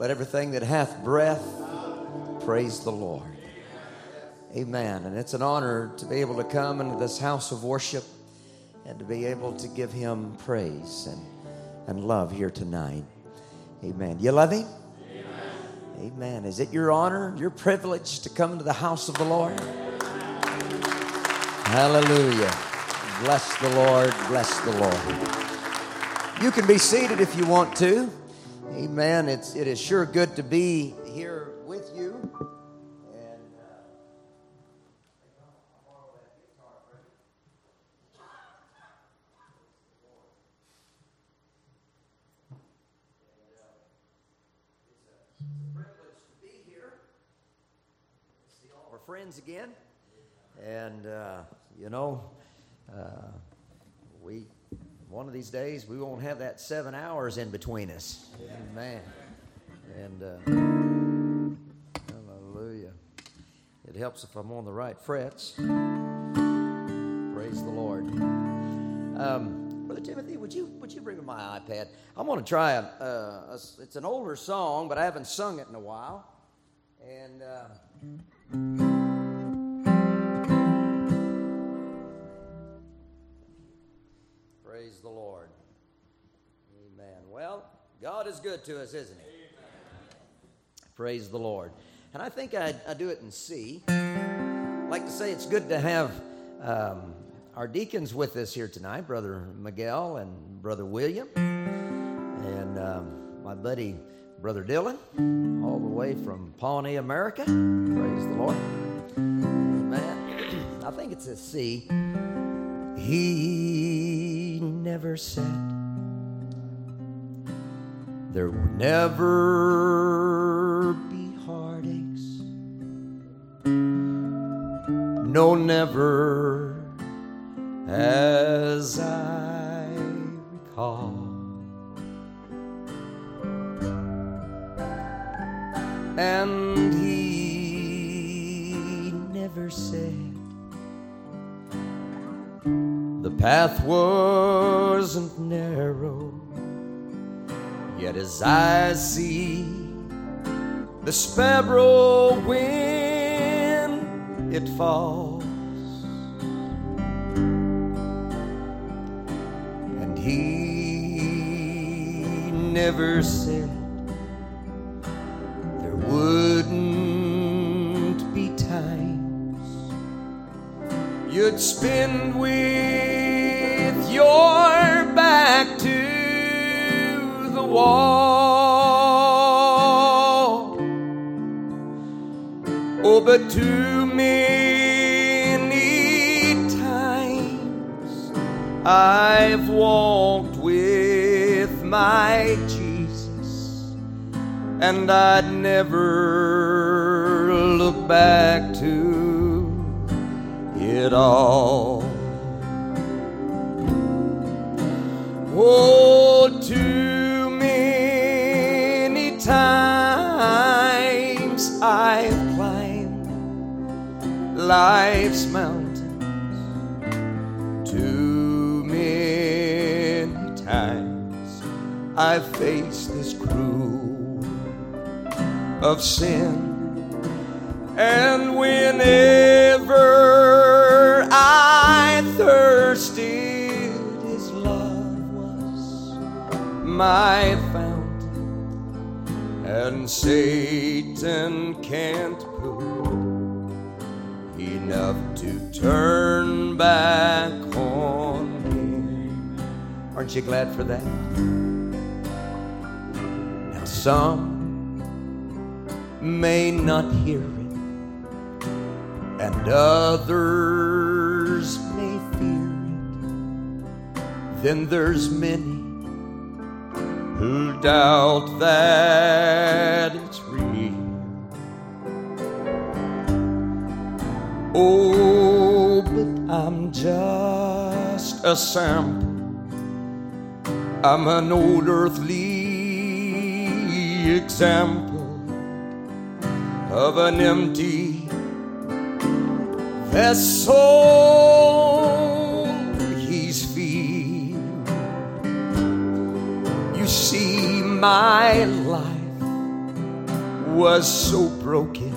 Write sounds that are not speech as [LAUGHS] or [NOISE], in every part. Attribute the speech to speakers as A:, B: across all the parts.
A: Let everything that hath breath praise the Lord. Amen. And it's an honor to be able to come into this house of worship and to be able to give him praise and, and love here tonight. Amen. You love him? Amen. Amen. Is it your honor, your privilege to come into the house of the Lord? Hallelujah. Bless the Lord. Bless the Lord. You can be seated if you want to. Amen. It's, it is sure good to be here with you. And, uh, our friends again. And, uh, you know, uh, we, one of these days, we won't have that seven hours in between us. Amen. And, uh, hallelujah. It helps if I'm on the right frets. Praise the Lord. Um, Brother Timothy, would you would you bring me my iPad? I'm going to try a, uh, a. It's an older song, but I haven't sung it in a while. And uh, praise the Lord. Amen. Well, God is good to us, isn't He? Praise the Lord. And I think I, I do it in C. I like to say it's good to have um, our deacons with us here tonight, Brother Miguel and Brother William, and um, my buddy Brother Dylan, all the way from Pawnee, America. Praise the Lord. Amen. [CLEARS THROAT] I think it's a C. He never said there would never be heartaches. No, never, as I recall. And he never said path wasn't narrow. Yet as I see the sparrow when it falls, and he never said there wouldn't be times you'd spend with and I'd Aren't you glad for that? Now, some may not hear it and others may fear it. Then there's many who doubt that it's real. Oh, but I'm just a sample. I'm an old earthly example of an empty vessel he's filled. You see, my life was so broken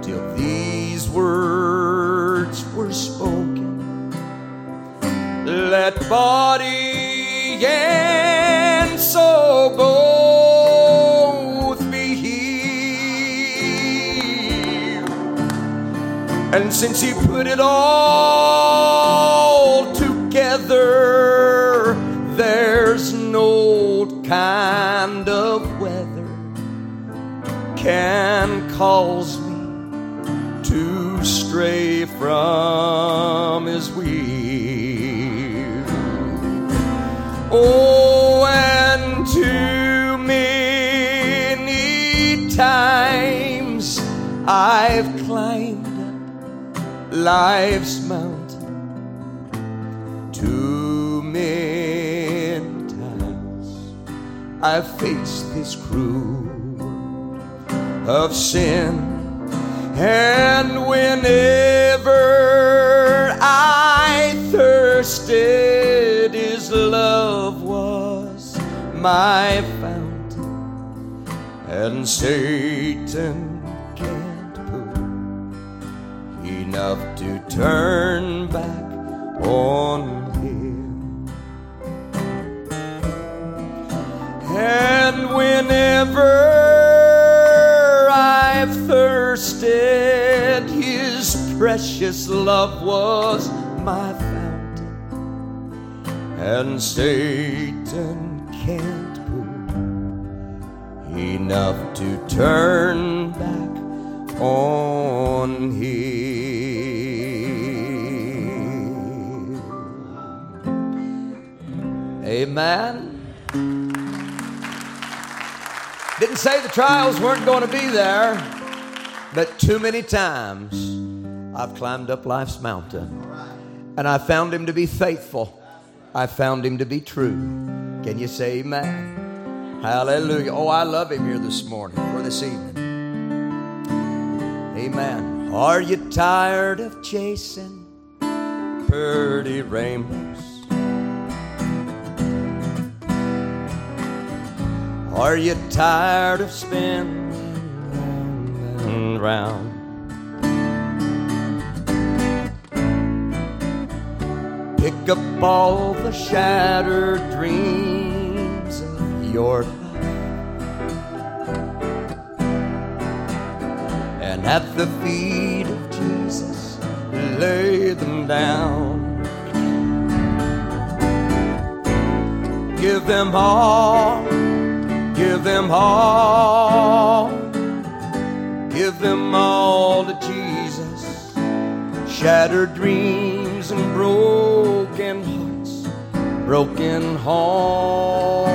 A: till these words were spoken. Let body and soul both be healed. And since he put it all together, there's no kind of weather can cause me to stray from his will. Oh, and too many times I've climbed up life's mountain. Too many times I've faced this cruel of sin. And whenever I thirsted, love was my fountain, and Satan can't put enough to turn back on him. And whenever I've thirsted, His precious love was my fountain, and Satan can't put enough to turn back on him. Amen. Didn't say the trials weren't going to be there, but too many times I've climbed up life's mountain and I found him to be faithful. I found him to be true. Can you say amen? Hallelujah. Oh, I love him here this morning or this evening. Amen. Are you tired of chasing pretty rainbows? Are you tired of spinning round and round? Pick up all the shattered dreams of your and at the feet of Jesus lay them down. Give them all Give them all, give them all to Jesus. Shattered dreams and broken broken homes.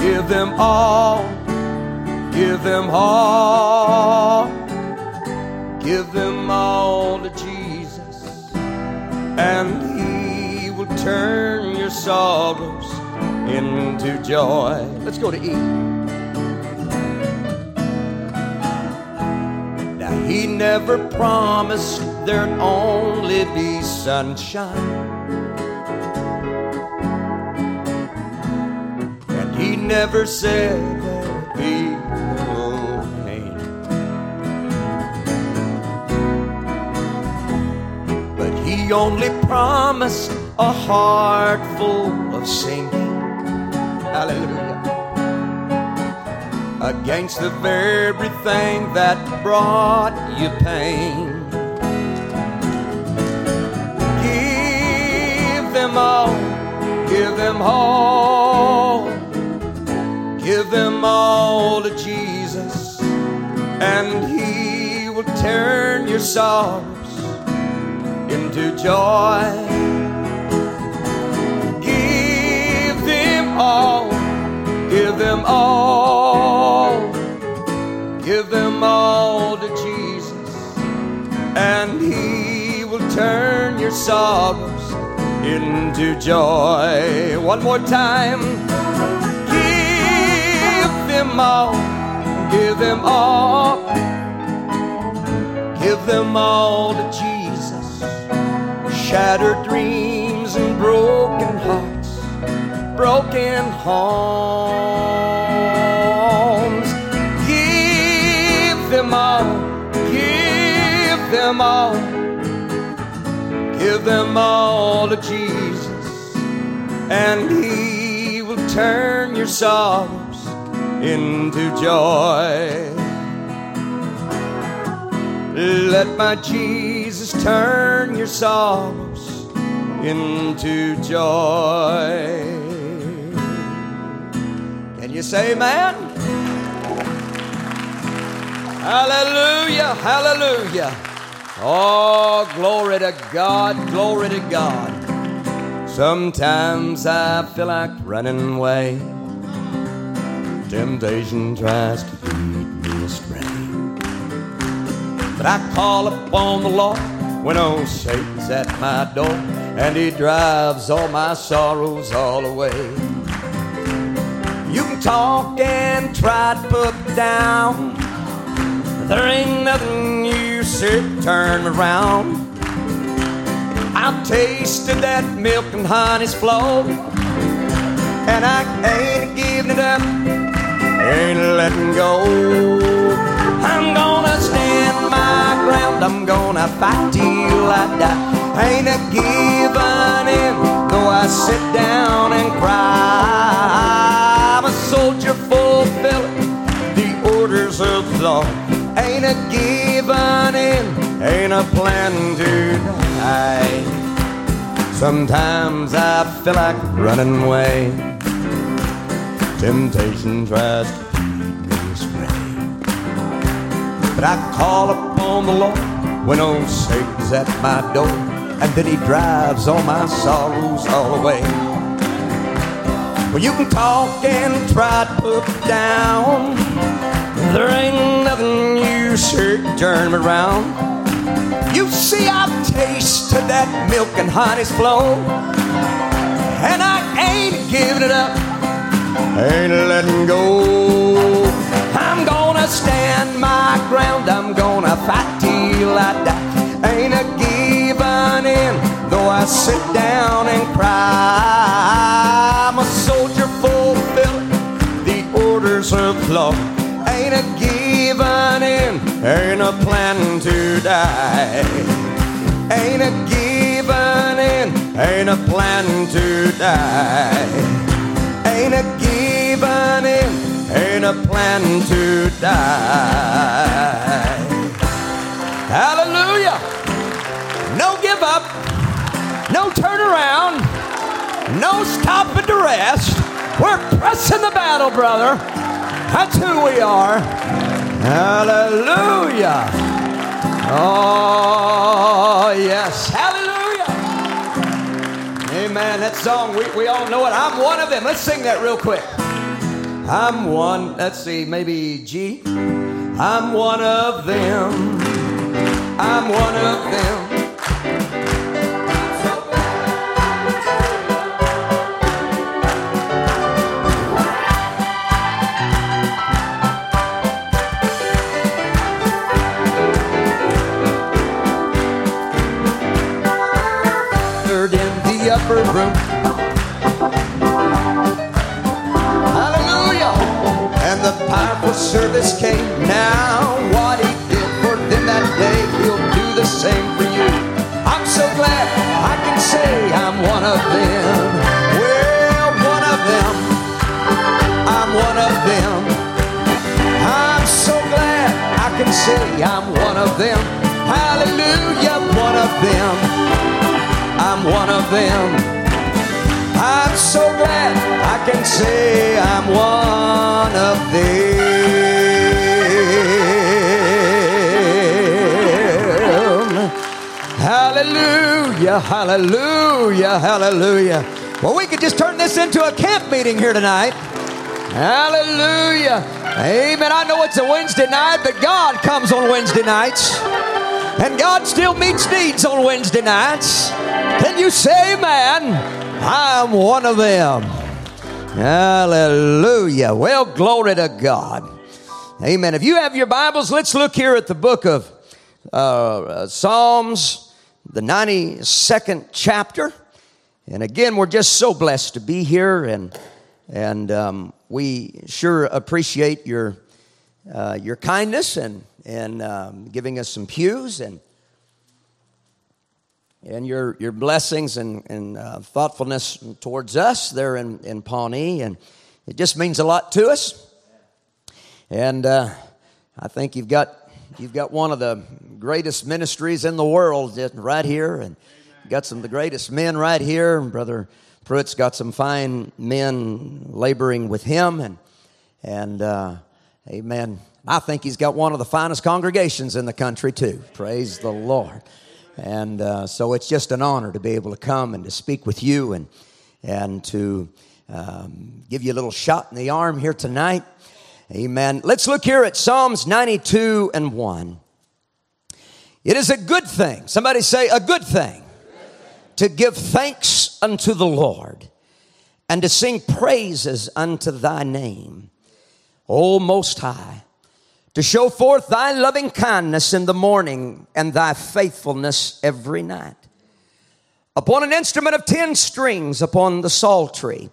A: Give them all, give them all, give them all to Jesus, and He will turn your sorrows into joy. Let's go to E. Now, he never promised there'd only be sunshine. And he never said there'd be no pain. But he only promised a heart full of singing. Hallelujah. Against the very thing that brought you pain. Give them all, give them all to Jesus, and He will turn your sorrows into joy. Give them all, give them all, give them all to Jesus, and He will turn your sorrows into joy. One more time. Give them all, give them all, give them all to Jesus. Shattered dreams and broken hearts, broken homes. Give them all, give them all to Jesus, and He will turn your sorrows into joy. Let my Jesus turn your sorrows into joy. Can you say, man? Hallelujah, hallelujah. Oh, glory to God, glory to God. Sometimes I feel like running away. Temptation tries to lead me astray. But I call upon the Lord when old Satan's at my door, and he drives all my sorrows all away. You can talk and try to put down there ain't nothing you said turn around. I've tasted that milk and honey's flow, and I ain't giving it up, ain't letting go. I'm gonna stand my ground, I'm gonna fight till I die. Ain't a giving in, though I sit down and cry. I'm a soldier fulfilling the orders of the law. Ain't a giving in, ain't a plan to die. Sometimes I feel like running away. Temptation tries to lead me astray. But I call upon the Lord when old Satan's at my door, and then he drives all my sorrows all away. Well, you can talk and try to put down. There ain't nothing you should turn me around. You see, I've tasted that milk and honey's flow, and I ain't giving it up, ain't letting go. I'm gonna stand my ground, I'm gonna fight till I die. Ain't a giving in, though I sit down and cry. I'm a soldier fulfilling the orders of law ain't a plan to die. Ain't a giving in, ain't a plan to die. Ain't a giving in, ain't a plan to die. Hallelujah. No give up, no turn around, no stopping to rest. We're pressing the battle, brother. That's who we are. Hallelujah. Oh, yes. Hallelujah. Amen. That song, we, we all know it. I'm one of them. Let's sing that real quick. I'm one, let's see, maybe G. I'm one of them. I'm one of them. Upper room. Hallelujah. And the powerful service came. Now, what he did for them that day, he'll do the same for you. I'm so glad I can say I'm one of them. Well, one of them. I'm one of them. I'm so glad I can say I'm one of them. Hallelujah, one of them. I'm one of them. I'm so glad I can say I'm one of them. Hallelujah, hallelujah, hallelujah. Well, we could just turn this into a camp meeting here tonight. Hallelujah. Amen. I know it's a Wednesday night, but God comes on Wednesday nights. And God still meets needs on Wednesday nights. Can you say amen? I'm one of them. Hallelujah. Well, glory to God. Amen. If you have your Bibles, let's look here at the book of uh, Psalms, the 92nd chapter. And again, we're just so blessed to be here, and and um, we sure appreciate your uh, your kindness and and um, giving us some pews and and your, your blessings and, and uh, thoughtfulness towards us there in, in Pawnee. And it just means a lot to us. And uh, I think you've got, you've got one of the greatest ministries in the world right here. And got some of the greatest men right here. Brother Pruitt's got some fine men laboring with him. And, and uh, amen. I think he's got one of the finest congregations in the country, too. Praise the Lord. And uh, so it's just an honor to be able to come and to speak with you and, and to um, give you a little shot in the arm here tonight. Amen. Let's look here at Psalms 92 and 1. It is a good thing. Somebody say, a good thing. To give thanks unto the Lord and to sing praises unto thy name, O Most High to show forth thy loving kindness in the morning and thy faithfulness every night. Upon an instrument of ten strings, upon the psaltery,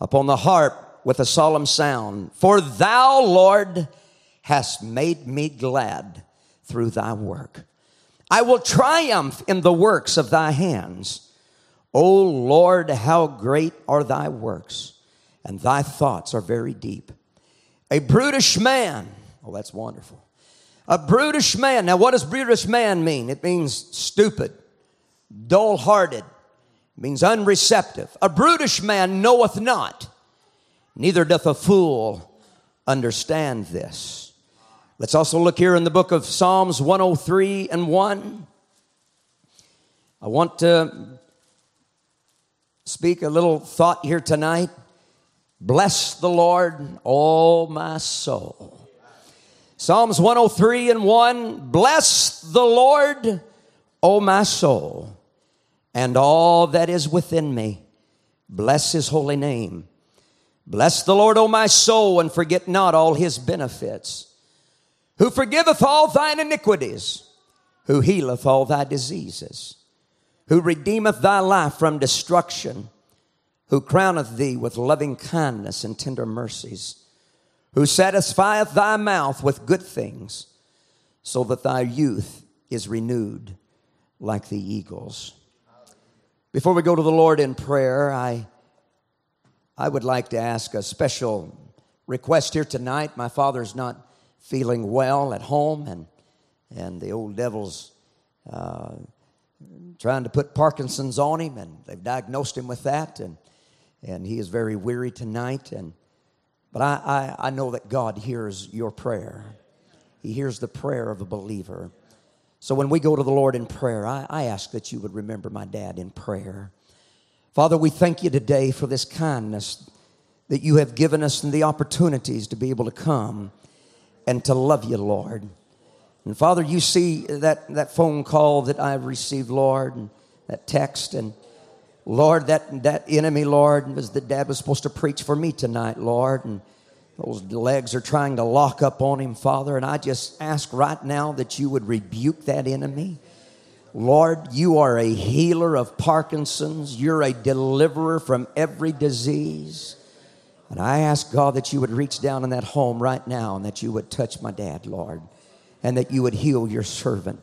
A: upon the harp with a solemn sound. For thou, Lord, hast made me glad through thy work. I will triumph in the works of thy hands. O Lord, how great are thy works, and thy thoughts are very deep. A brutish man Oh, that's wonderful. A brutish man. Now, what does brutish man mean? It means stupid, dull hearted, means unreceptive. A brutish man knoweth not, neither doth a fool understand this. Let's also look here in the book of Psalms 103 and 1. I want to speak a little thought here tonight. Bless the Lord, all my soul Psalms 103 and 1 Bless the Lord, O my soul, and all that is within me. Bless his holy name. Bless the Lord, O my soul, and forget not all his benefits, who forgiveth all thine iniquities, who healeth all thy diseases, who redeemeth thy life from destruction, who crowneth thee with loving kindness and tender mercies who satisfieth thy mouth with good things, so that thy youth is renewed like the eagles. Before we go to the Lord in prayer, I, I would like to ask a special request here tonight. My father's not feeling well at home, and, and the old devil's uh, trying to put Parkinson's on him, and they've diagnosed him with that, and, and he is very weary tonight. And but I, I, I know that God hears your prayer. He hears the prayer of a believer. So when we go to the Lord in prayer, I, I ask that you would remember my dad in prayer. Father, we thank you today for this kindness that you have given us and the opportunities to be able to come and to love you, Lord. And Father, you see that, that phone call that I have received, Lord, and that text, and Lord, that, that enemy, Lord, was the dad was supposed to preach for me tonight, Lord, and those legs are trying to lock up on him, Father. And I just ask right now that you would rebuke that enemy. Lord, you are a healer of Parkinson's. You're a deliverer from every disease. And I ask God that you would reach down in that home right now and that you would touch my dad, Lord, and that you would heal your servant.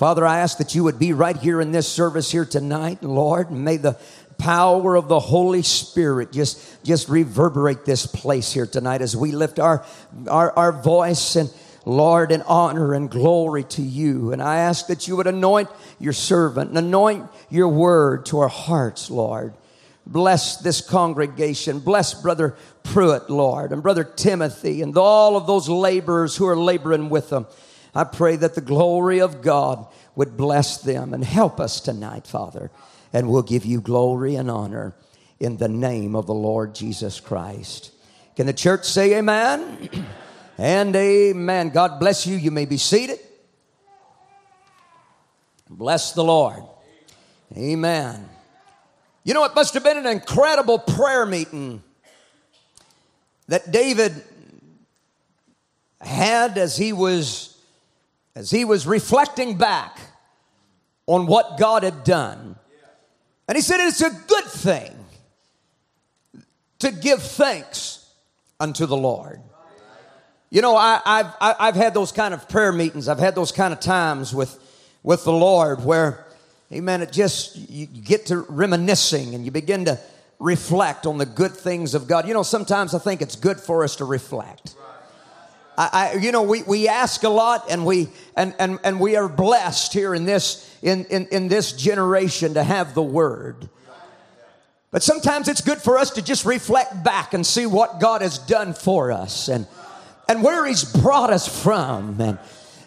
A: Father, I ask that you would be right here in this service here tonight, Lord. May the power of the Holy Spirit just, just reverberate this place here tonight as we lift our, our, our voice and Lord, in honor and glory to you. And I ask that you would anoint your servant and anoint your word to our hearts, Lord. Bless this congregation. Bless Brother Pruitt, Lord, and Brother Timothy, and all of those laborers who are laboring with them. I pray that the glory of God would bless them and help us tonight, Father. And we'll give you glory and honor in the name of the Lord Jesus Christ. Can the church say amen? [CLEARS THROAT] and amen. God bless you. You may be seated. Bless the Lord. Amen. You know, it must have been an incredible prayer meeting that David had as he was as he was reflecting back on what God had done. And he said, It's a good thing to give thanks unto the Lord. You know, I, have I've had those kind of prayer meetings, I've had those kind of times with, with the Lord where Amen. It just, you get to reminiscing and you begin to reflect on the good things of God. You know, sometimes I think it's good for us to reflect. I, I, you know, we, we ask a lot and we, and, and, and we are blessed here in this, in, in, in this generation to have the word. But sometimes it's good for us to just reflect back and see what God has done for us and, and where He's brought us from and,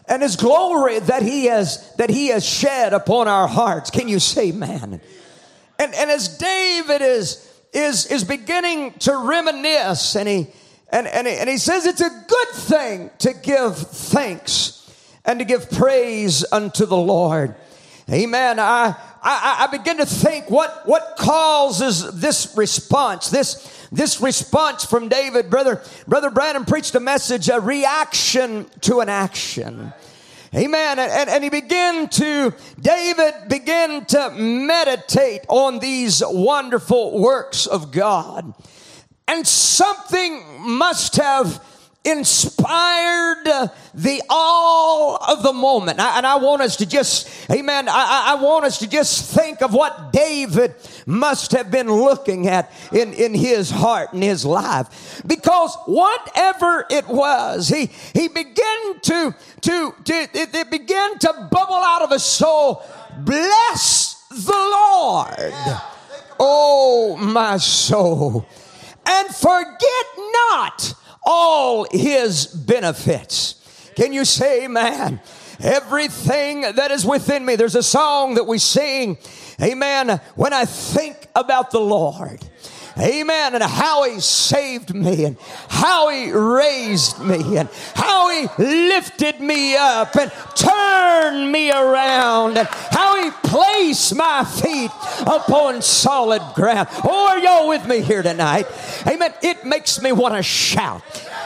A: and his glory that he has that he has shed upon our hearts can you say man and and as david is is is beginning to reminisce and he and and he, and he says it's a good thing to give thanks and to give praise unto the lord amen i i, I begin to think what what causes this response this this response from David, brother, brother Branham preached a message, a reaction to an action. Amen. And, and he began to, David began to meditate on these wonderful works of God. And something must have inspired the all of the moment. And I want us to just, amen, I, I, want us to just think of what David must have been looking at in, in his heart and his life. Because whatever it was, he, he began to, to, to it, it began to bubble out of his soul. Bless the Lord. Oh, my soul. And forget not all his benefits. Can you say amen? Everything that is within me. There's a song that we sing, amen, when I think about the Lord. Amen. And how he saved me and how he raised me and how he lifted me up and turned me around and how he placed my feet upon solid ground. Oh, are y'all with me here tonight? Amen. It makes me want to shout.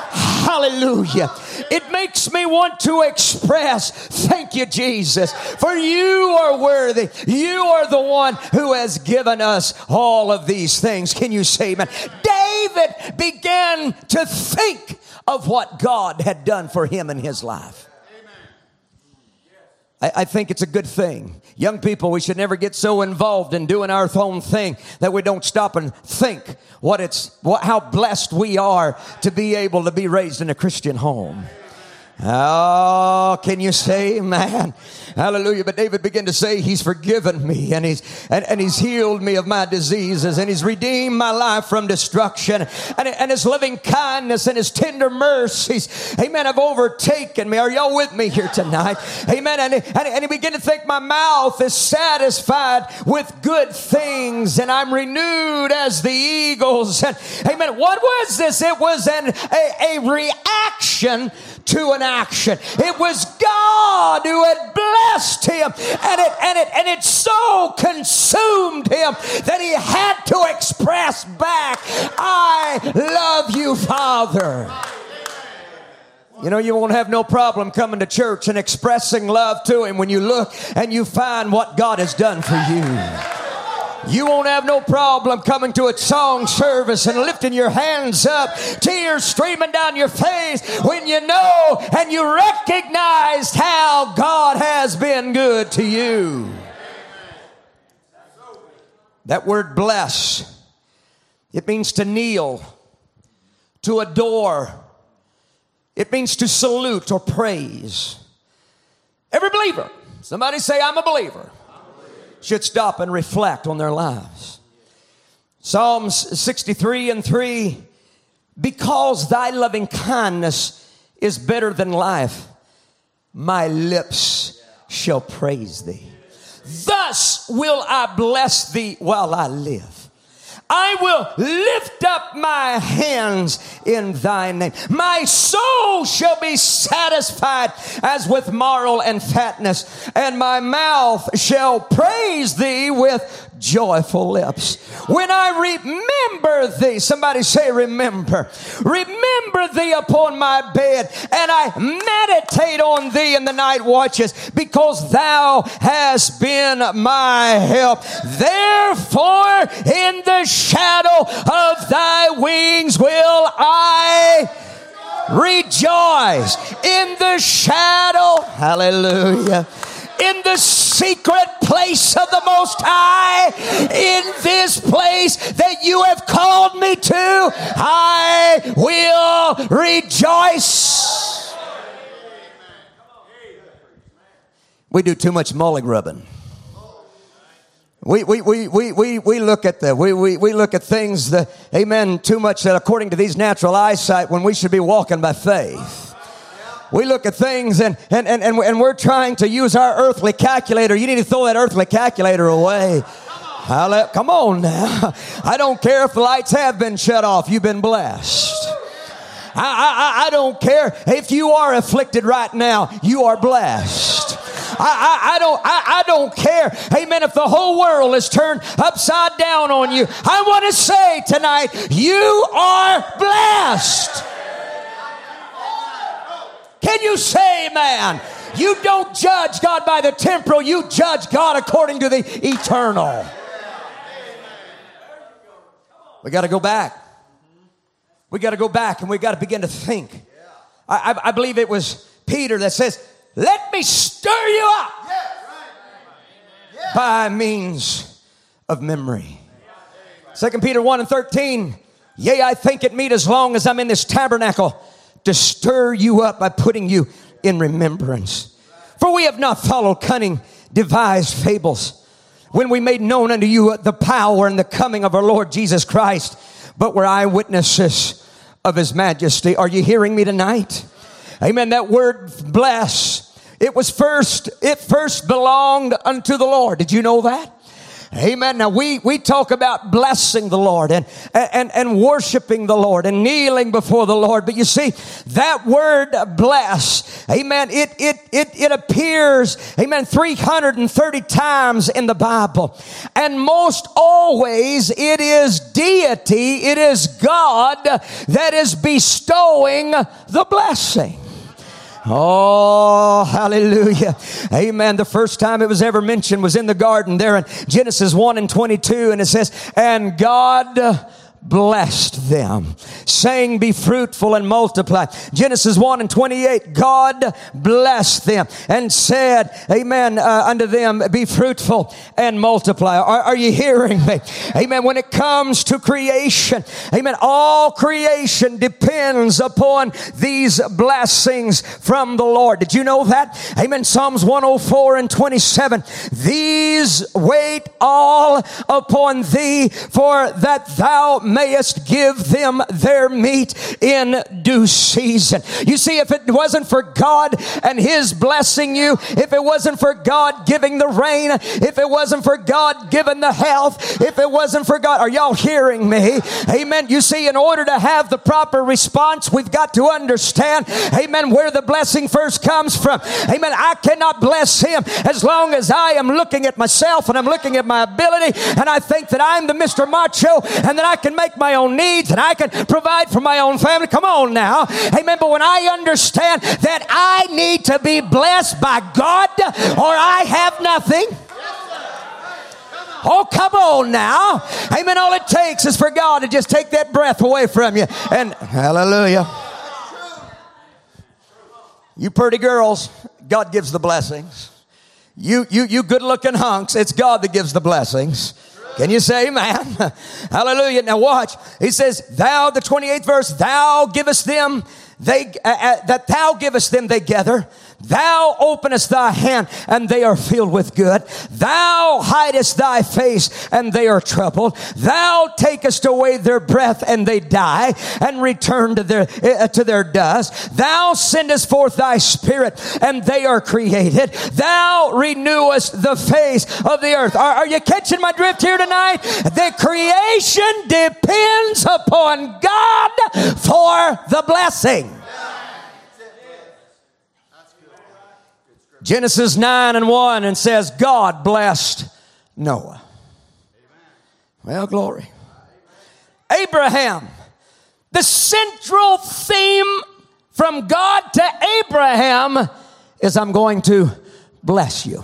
A: Hallelujah. It makes me want to express, thank you, Jesus, for you are worthy. You are the one who has given us all of these things. Can you say amen? David began to think of what God had done for him in his life. I, I think it's a good thing. Young people, we should never get so involved in doing our own thing that we don't stop and think what it's, what, how blessed we are to be able to be raised in a Christian home. Oh, can you say man? Hallelujah. But David began to say, He's forgiven me and He's and, and He's healed me of my diseases and He's redeemed my life from destruction. And, and His loving kindness and His tender mercies, Amen, have overtaken me. Are y'all with me here tonight? Amen. And, and, and he began to think my mouth is satisfied with good things and I'm renewed as the eagles. And amen. What was this? It was an a, a reaction to an action. It was God who had blessed him, and it and it and it so consumed him that he had to express back, "I love you, Father." You know, you won't have no problem coming to church and expressing love to Him when you look and you find what God has done for you. You won't have no problem coming to a song service and lifting your hands up, tears streaming down your face when you know and you recognize how God has been good to you. That word bless, it means to kneel, to adore, it means to salute or praise. Every believer, somebody say, I'm a believer should stop and reflect on their lives. Psalms 63 and 3 Because thy loving kindness is better than life, my lips shall praise thee. Thus will I bless thee while I live. I will lift up my hands in thy name. My soul shall be satisfied as with marrow and fatness, and my mouth shall praise thee with joyful lips. When I remember thee, somebody say, remember. Remember thee upon my bed, and I meditate on thee in the night watches, because thou hast been my help. Therefore, in the shadow of thy wings will I rejoice. In the shadow, hallelujah in the secret place of the Most High, in this place that you have called me to, I will rejoice. We do too much mulling rubbing. We, we, we, we, we, we look at the we, we, we look at things that amen too much that according to these natural eyesight when we should be walking by faith. We look at things and, and, and, and, and we're trying to use our earthly calculator. You need to throw that earthly calculator away. Come on now. [LAUGHS] I don't care if the lights have been shut off. You've been blessed. I, I, I don't care if you are afflicted right now. You are blessed. I, I, I don't I, I don't care. Amen. If the whole world is turned upside down on you, I want to say tonight, you are blessed. Can you say, man? You don't judge God by the temporal, you judge God according to the eternal. We got to go back. We got to go back and we got to begin to think. I, I, I, believe it was Peter that says, let me stir you up by means of memory. Second Peter 1 and 13. Yea, I think it meet as long as I'm in this tabernacle to stir you up by putting you in remembrance. For we have not followed cunning, devised fables when we made known unto you the power and the coming of our Lord Jesus Christ, but were eyewitnesses of his majesty. Are you hearing me tonight? Amen. That word bless it was first, it first belonged unto the Lord. Did you know that? Amen. Now we, we talk about blessing the Lord and, and, and worshiping the Lord and kneeling before the Lord. But you see, that word bless, amen, it, it, it, it appears, amen, 330 times in the Bible. And most always it is deity, it is God that is bestowing the blessing. Oh, hallelujah. Amen. The first time it was ever mentioned was in the garden there in Genesis 1 and 22. And it says, and God blessed them, saying, Be fruitful and multiply. Genesis 1 and 28, God blessed them and said, Amen, uh, unto them, Be fruitful and multiply. Are, are you hearing me? Amen. When it comes to creation, Amen, all creation depends upon these blessings from the Lord. Did you know that? Amen. Psalms 104 and 27, These wait all upon thee, for that thou mayest give them their meat in due season. You see, if it wasn't for God and His blessing you, if it wasn't for God giving the rain, if it wasn't for God giving the health, if it wasn't for God, are y'all hearing me? Amen. You see, in order to have the proper response, we've got to understand, amen, where the blessing first comes from. Amen. I cannot bless Him as long as I am looking at myself and I'm looking at my ability and I think that I'm the Mr. Macho and that I can make my own needs and I can provide for my own family. Come on now. Amen. But when I understand that I need to be blessed by God or I have nothing. Oh, come on now. Amen. All it takes is for God to just take that breath away from you. And hallelujah. You pretty girls, God gives the blessings. You, you, you good looking hunks, it's God that gives the blessings. Can you say amen? [LAUGHS] Hallelujah. Now watch. He says, thou, the 28th verse, thou givest them, they, uh, uh, that thou givest them, they gather. Thou openest thy hand and they are filled with good. Thou hidest thy face and they are troubled. Thou takest away their breath and they die and return to their, uh, to their dust. Thou sendest forth thy spirit and they are created. Thou renewest the face of the earth. Are, are you catching my drift here tonight? The creation depends upon God for the blessing. Genesis 9 and 1 and says, God blessed Noah. Well, glory. Abraham. The central theme from God to Abraham is I'm going to bless you.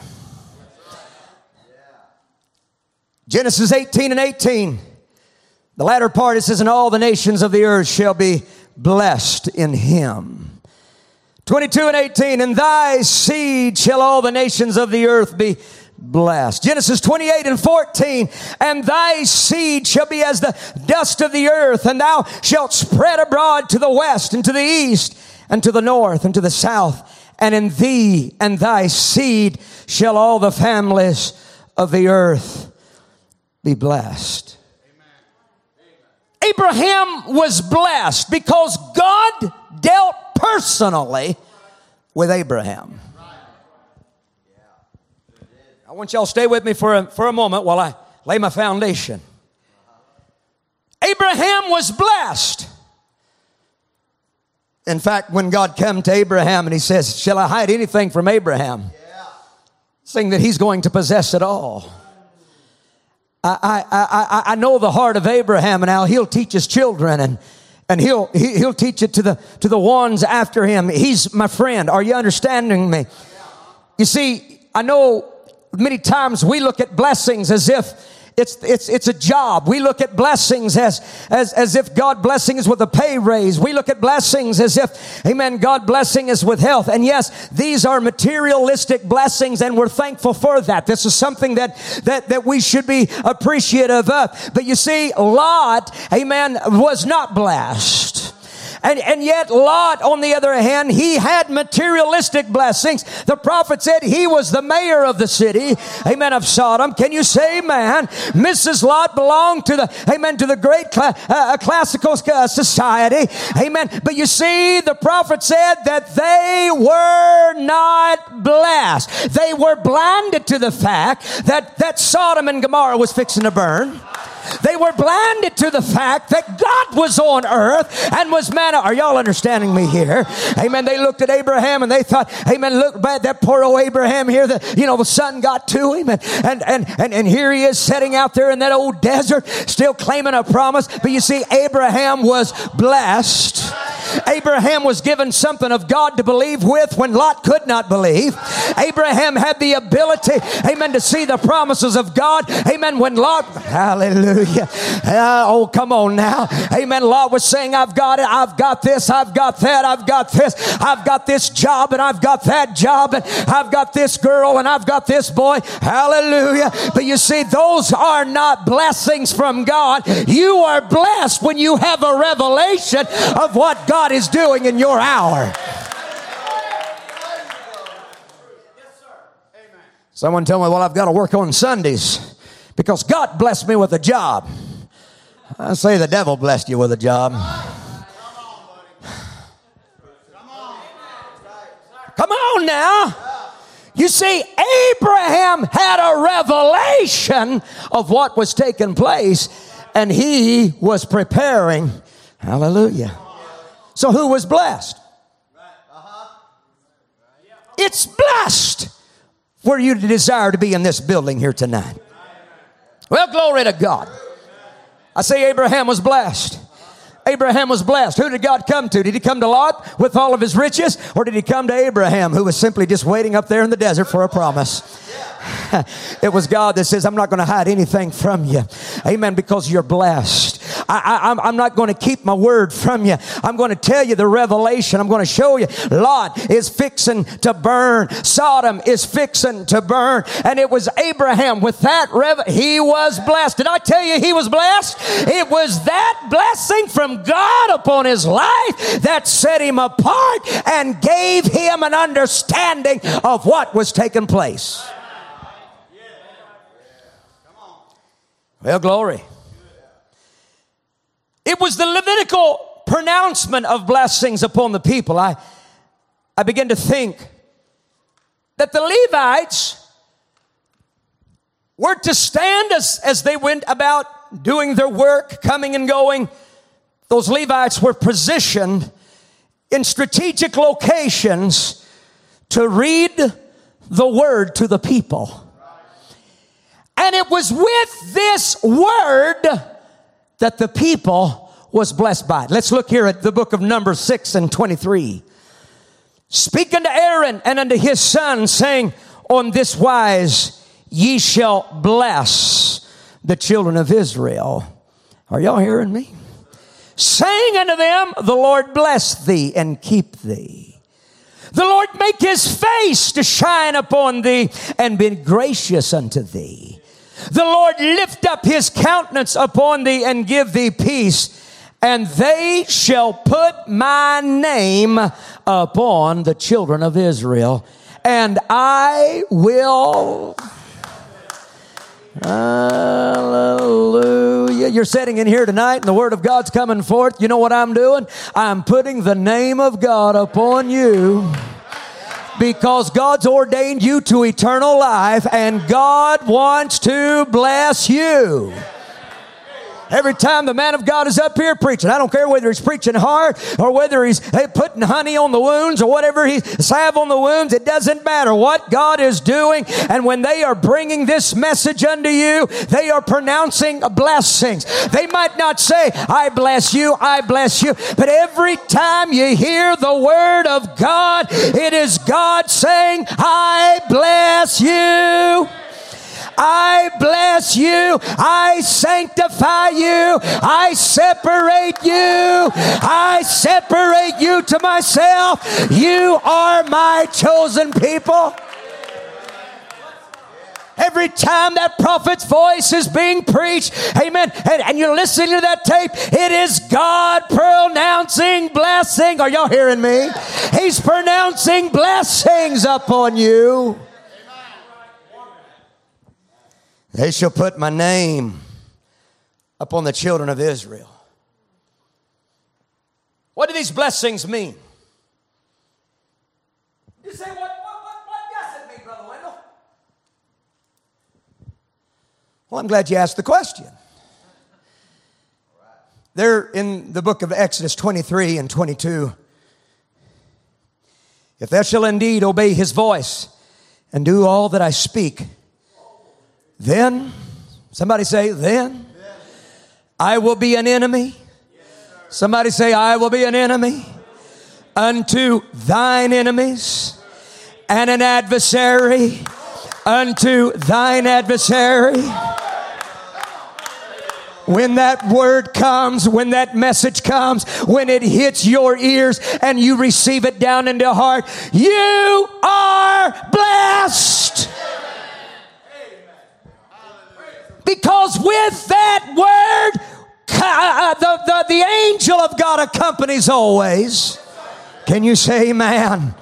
A: Genesis 18 and 18. The latter part it says, And all the nations of the earth shall be blessed in him. 22 and 18, and thy seed shall all the nations of the earth be blessed. Genesis 28 and 14, and thy seed shall be as the dust of the earth, and thou shalt spread abroad to the west and to the east and to the north and to the south. And in thee and thy seed shall all the families of the earth be blessed. Abraham was blessed because God dealt personally with Abraham. I want y'all to stay with me for a, for a moment while I lay my foundation. Abraham was blessed. In fact, when God came to Abraham and he says, Shall I hide anything from Abraham? Yeah. Saying that he's going to possess it all. I, I, I, I know the heart of Abraham and how he'll teach his children and, and he'll, he'll teach it to the, to the ones after him. He's my friend. Are you understanding me? You see, I know many times we look at blessings as if it's, it's, it's a job. We look at blessings as, as, as if God blessing is with a pay raise. We look at blessings as if, amen, God blessing is with health. And yes, these are materialistic blessings and we're thankful for that. This is something that, that, that we should be appreciative of. But you see, Lot, amen, was not blessed. And, and yet Lot, on the other hand, he had materialistic blessings. The prophet said he was the mayor of the city, amen, of Sodom. Can you say amen? Mrs. Lot belonged to the, amen, to the great cl- uh, uh, classical uh, society, amen. But you see, the prophet said that they were not blessed. They were blinded to the fact that, that Sodom and Gomorrah was fixing to burn. They were blinded to the fact that God was on earth and was man. Are y'all understanding me here? Amen. They looked at Abraham and they thought, Amen, look bad that poor old Abraham here, that you know the sun got to him and and and and, and here he is sitting out there in that old desert, still claiming a promise. But you see, Abraham was blessed. Abraham was given something of God to believe with when Lot could not believe. Abraham had the ability, amen, to see the promises of God. Amen. When Lot, hallelujah. Uh, oh, come on now. Amen. Lot was saying, I've got it. I've got this. I've got that. I've got this. I've got this job and I've got that job and I've got this girl and I've got this boy. Hallelujah. But you see, those are not blessings from God. You are blessed when you have a revelation of what God is doing in your hour. Someone tell me, well, I've got to work on Sundays because God blessed me with a job. I say the devil blessed you with a job. Come on now. You see, Abraham had a revelation of what was taking place, and he was preparing. Hallelujah. So who was blessed? It's blessed for you to desire to be in this building here tonight. Well, glory to God. I say Abraham was blessed. Abraham was blessed. Who did God come to? Did he come to Lot with all of his riches? Or did he come to Abraham who was simply just waiting up there in the desert for a promise? [LAUGHS] it was God that says, I'm not going to hide anything from you. Amen. Because you're blessed. I, am not going to keep my word from you. I'm going to tell you the revelation. I'm going to show you. Lot is fixing to burn. Sodom is fixing to burn. And it was Abraham with that rev- he was blessed. Did I tell you he was blessed? It was that blessing from God upon his life that set him apart and gave him an understanding of what was taking place. Well, glory. It was the Levitical pronouncement of blessings upon the people. I, I begin to think that the Levites were to stand as, as they went about doing their work, coming and going. Those Levites were positioned in strategic locations to read the word to the people. And it was with this word that the people was blessed by it. Let's look here at the book of Numbers 6 and 23. Speak unto Aaron and unto his son, saying, On this wise ye shall bless the children of Israel. Are y'all hearing me? Saying unto them, The Lord bless thee and keep thee. The Lord make his face to shine upon thee and be gracious unto thee. The Lord lift up his countenance upon thee and give thee peace. And they shall put my name upon the children of Israel. And I will. Hallelujah. You're sitting in here tonight and the word of God's coming forth. You know what I'm doing? I'm putting the name of God upon you because God's ordained you to eternal life and God wants to bless you. Every time the man of God is up here preaching, I don't care whether he's preaching hard or whether he's hey, putting honey on the wounds or whatever he's salve on the wounds, it doesn't matter what God is doing. And when they are bringing this message unto you, they are pronouncing blessings. They might not say, I bless you, I bless you, but every time you hear the word of God, it is God saying, I bless you. I bless you. I sanctify you. I separate you. I separate you to myself. You are my chosen people. Every time that prophet's voice is being preached, amen, and, and, you're listening to that tape, it is God pronouncing blessing. Are y'all hearing me? He's pronouncing blessings upon you. They shall put my name upon the children of Israel. What do these blessings mean? You say, what, what, what, what does it mean, Brother Wendell? Well, I'm glad you asked the question. There in the book of Exodus 23 and 22. If thou shalt indeed obey his voice and do all that I speak, then, somebody say, then, I will be an enemy. Somebody say, I will be an enemy unto thine enemies and an adversary unto thine adversary. When that word comes, when that message comes, when it hits your ears and you receive it down into heart, you are blessed. Because with that word, uh, the, the, the angel of God accompanies always. Can you say amen?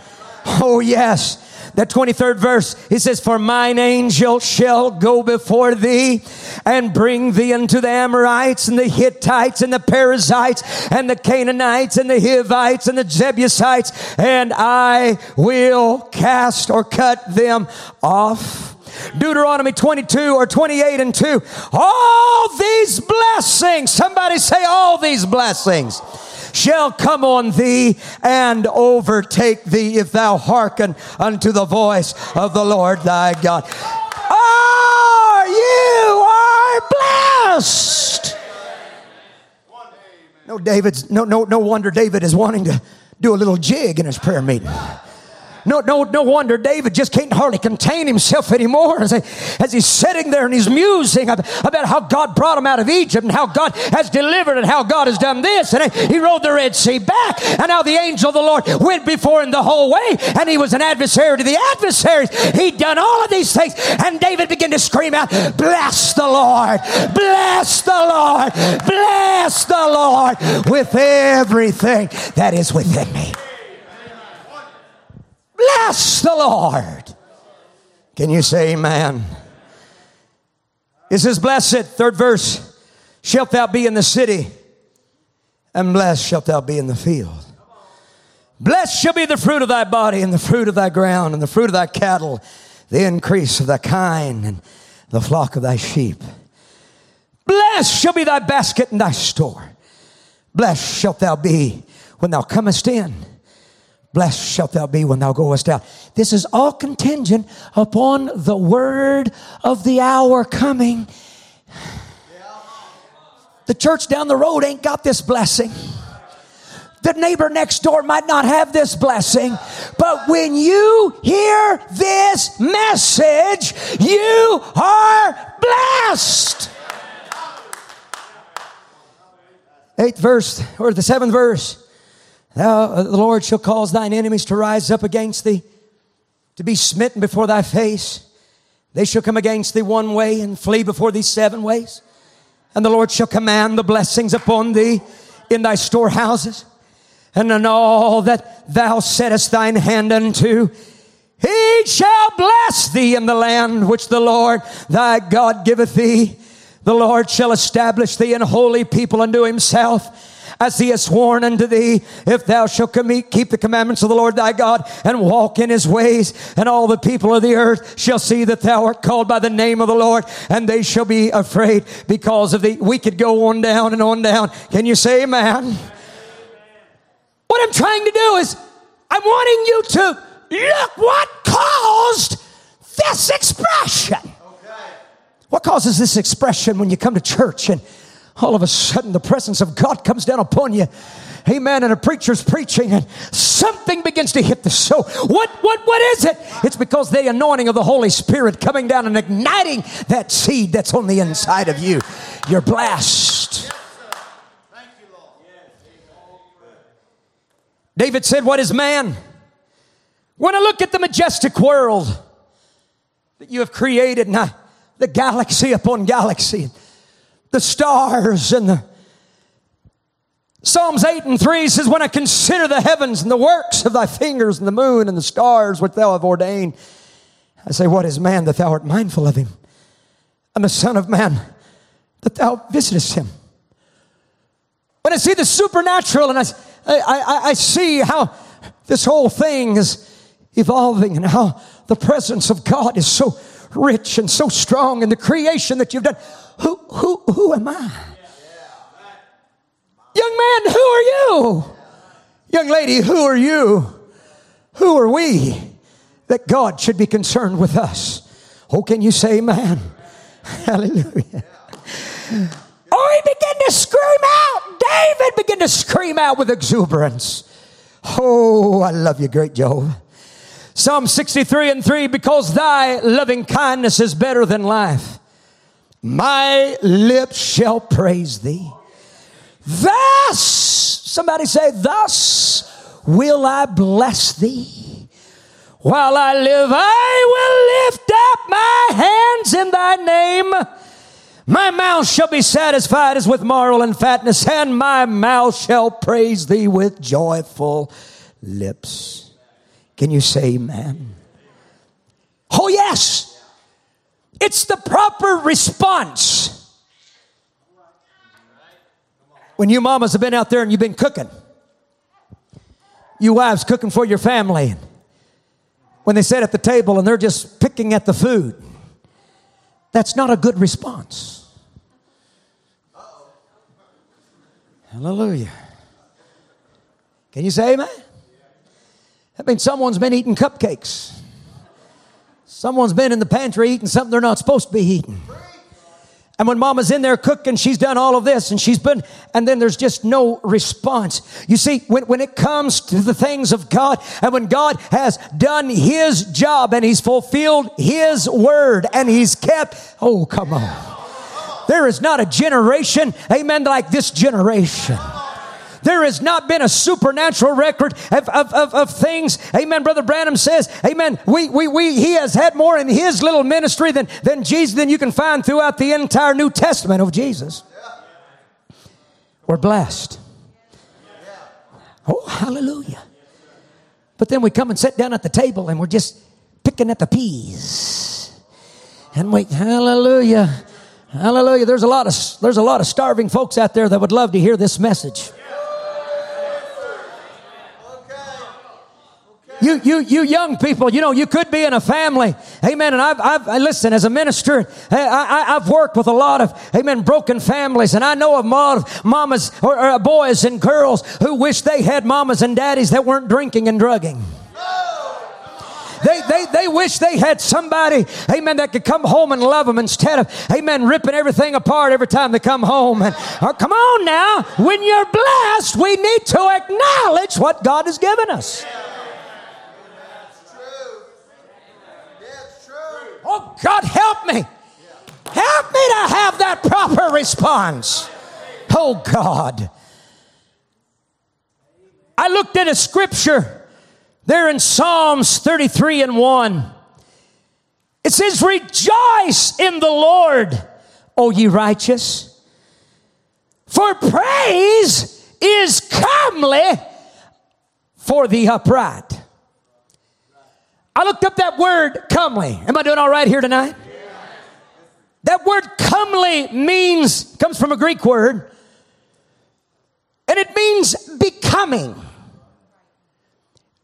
A: Oh, yes. The 23rd verse, he says, For mine angel shall go before thee and bring thee unto the Amorites and the Hittites and the Perizzites and the Canaanites and the Hivites and the Jebusites, and I will cast or cut them off Deuteronomy 22 or 28 and 2. All these blessings, somebody say, all these blessings shall come on thee and overtake thee if thou hearken unto the voice of the Lord thy God. Oh, you are blessed. No, David's no no no wonder David is wanting to do a little jig in his prayer meeting. No, no, no wonder David just can't hardly contain himself anymore as, as he's sitting there and he's musing about how God brought him out of Egypt and how God has delivered and how God has done this. And he rode the Red Sea back. And how the angel of the Lord went before him the whole way and he was an adversary to the adversaries. He'd done all of these things. And David began to scream out, Bless the Lord, bless the Lord, bless the Lord with everything that is within me. Bless the Lord. Can you say amen? It says, Blessed, third verse, shalt thou be in the city, and blessed shalt thou be in the field. Blessed shall be the fruit of thy body, and the fruit of thy ground, and the fruit of thy cattle, the increase of thy kine, and the flock of thy sheep. Blessed shall be thy basket and thy store. Blessed shalt thou be when thou comest in Blessed shalt thou be when thou goest out. This is all contingent upon the word of the hour coming. The church down the road ain't got this blessing. The neighbor next door might not have this blessing, but when you hear this message, you are blessed. Eighth verse, or the seventh verse. Thou, uh, the Lord shall cause thine enemies to rise up against thee, to be smitten before thy face. They shall come against thee one way and flee before thee seven ways. And the Lord shall command the blessings upon thee in thy storehouses and in all that thou settest thine hand unto. He shall bless thee in the land which the Lord thy God giveth thee. The Lord shall establish thee an holy people unto himself as he has sworn unto thee, if thou shalt keep the commandments of the Lord thy God and walk in his ways, and all the people of the earth shall see that thou art called by the name of the Lord, and they shall be afraid because of thee. We could go on down and on down. Can you say amen? What I'm trying to do is, I'm wanting you to look what caused this expression. What causes this expression when you come to church and all of a sudden the presence of God comes down upon you? Amen. And a preacher's preaching and something begins to hit the soul. What, what, what is it? It's because the anointing of the Holy Spirit coming down and igniting that seed that's on the inside of you. You're blessed. David said, What is man? When I look at the majestic world that you have created, and I, the galaxy upon galaxy, the stars and the Psalms 8 and 3 says, When I consider the heavens and the works of thy fingers and the moon and the stars which thou have ordained, I say, What is man that thou art mindful of him? And the Son of Man that thou visitest him. When I see the supernatural and I, I, I, I see how this whole thing is evolving and how the presence of God is so rich and so strong in the creation that you've done. Who, who, who am I? Young man, who are you? Young lady, who are you? Who are we that God should be concerned with us? Oh, can you say amen? [LAUGHS] Hallelujah. Oh, he began to scream out. David began to scream out with exuberance. Oh, I love you, great Jehovah. Psalm 63 and 3 because thy loving kindness is better than life. My lips shall praise thee. Thus, somebody say, thus will I bless thee. While I live, I will lift up my hands in thy name. My mouth shall be satisfied as with marrow and fatness, and my mouth shall praise thee with joyful lips. Can you say amen? Oh, yes. It's the proper response. When you mamas have been out there and you've been cooking, you wives cooking for your family, when they sit at the table and they're just picking at the food, that's not a good response. Hallelujah. Can you say amen? That means someone's been eating cupcakes. Someone's been in the pantry eating something they're not supposed to be eating. And when mama's in there cooking, she's done all of this and she's been, and then there's just no response. You see, when, when it comes to the things of God and when God has done his job and he's fulfilled his word and he's kept, oh, come on. There is not a generation, amen, like this generation. There has not been a supernatural record of, of, of, of things. Amen. Brother Branham says, Amen. We, we, we, he has had more in his little ministry than, than Jesus than you can find throughout the entire New Testament of Jesus. We're blessed. Oh, hallelujah. But then we come and sit down at the table and we're just picking at the peas. And we, hallelujah. Hallelujah. There's a lot of there's a lot of starving folks out there that would love to hear this message. You, you, you young people, you know, you could be in a family. Amen. And I've, I've, listen, as a minister, I, I, I've worked with a lot of, amen, broken families. And I know of mamas or, or boys and girls who wish they had mamas and daddies that weren't drinking and drugging. They, they, they wish they had somebody, amen, that could come home and love them instead of, amen, ripping everything apart every time they come home. And oh, come on now, when you're blessed, we need to acknowledge what God has given us. Oh, God, help me. Help me to have that proper response. Oh, God. I looked at a scripture there in Psalms 33 and 1. It says, Rejoice in the Lord, O ye righteous, for praise is comely for the upright. I looked up that word comely. Am I doing all right here tonight? That word comely means, comes from a Greek word, and it means becoming,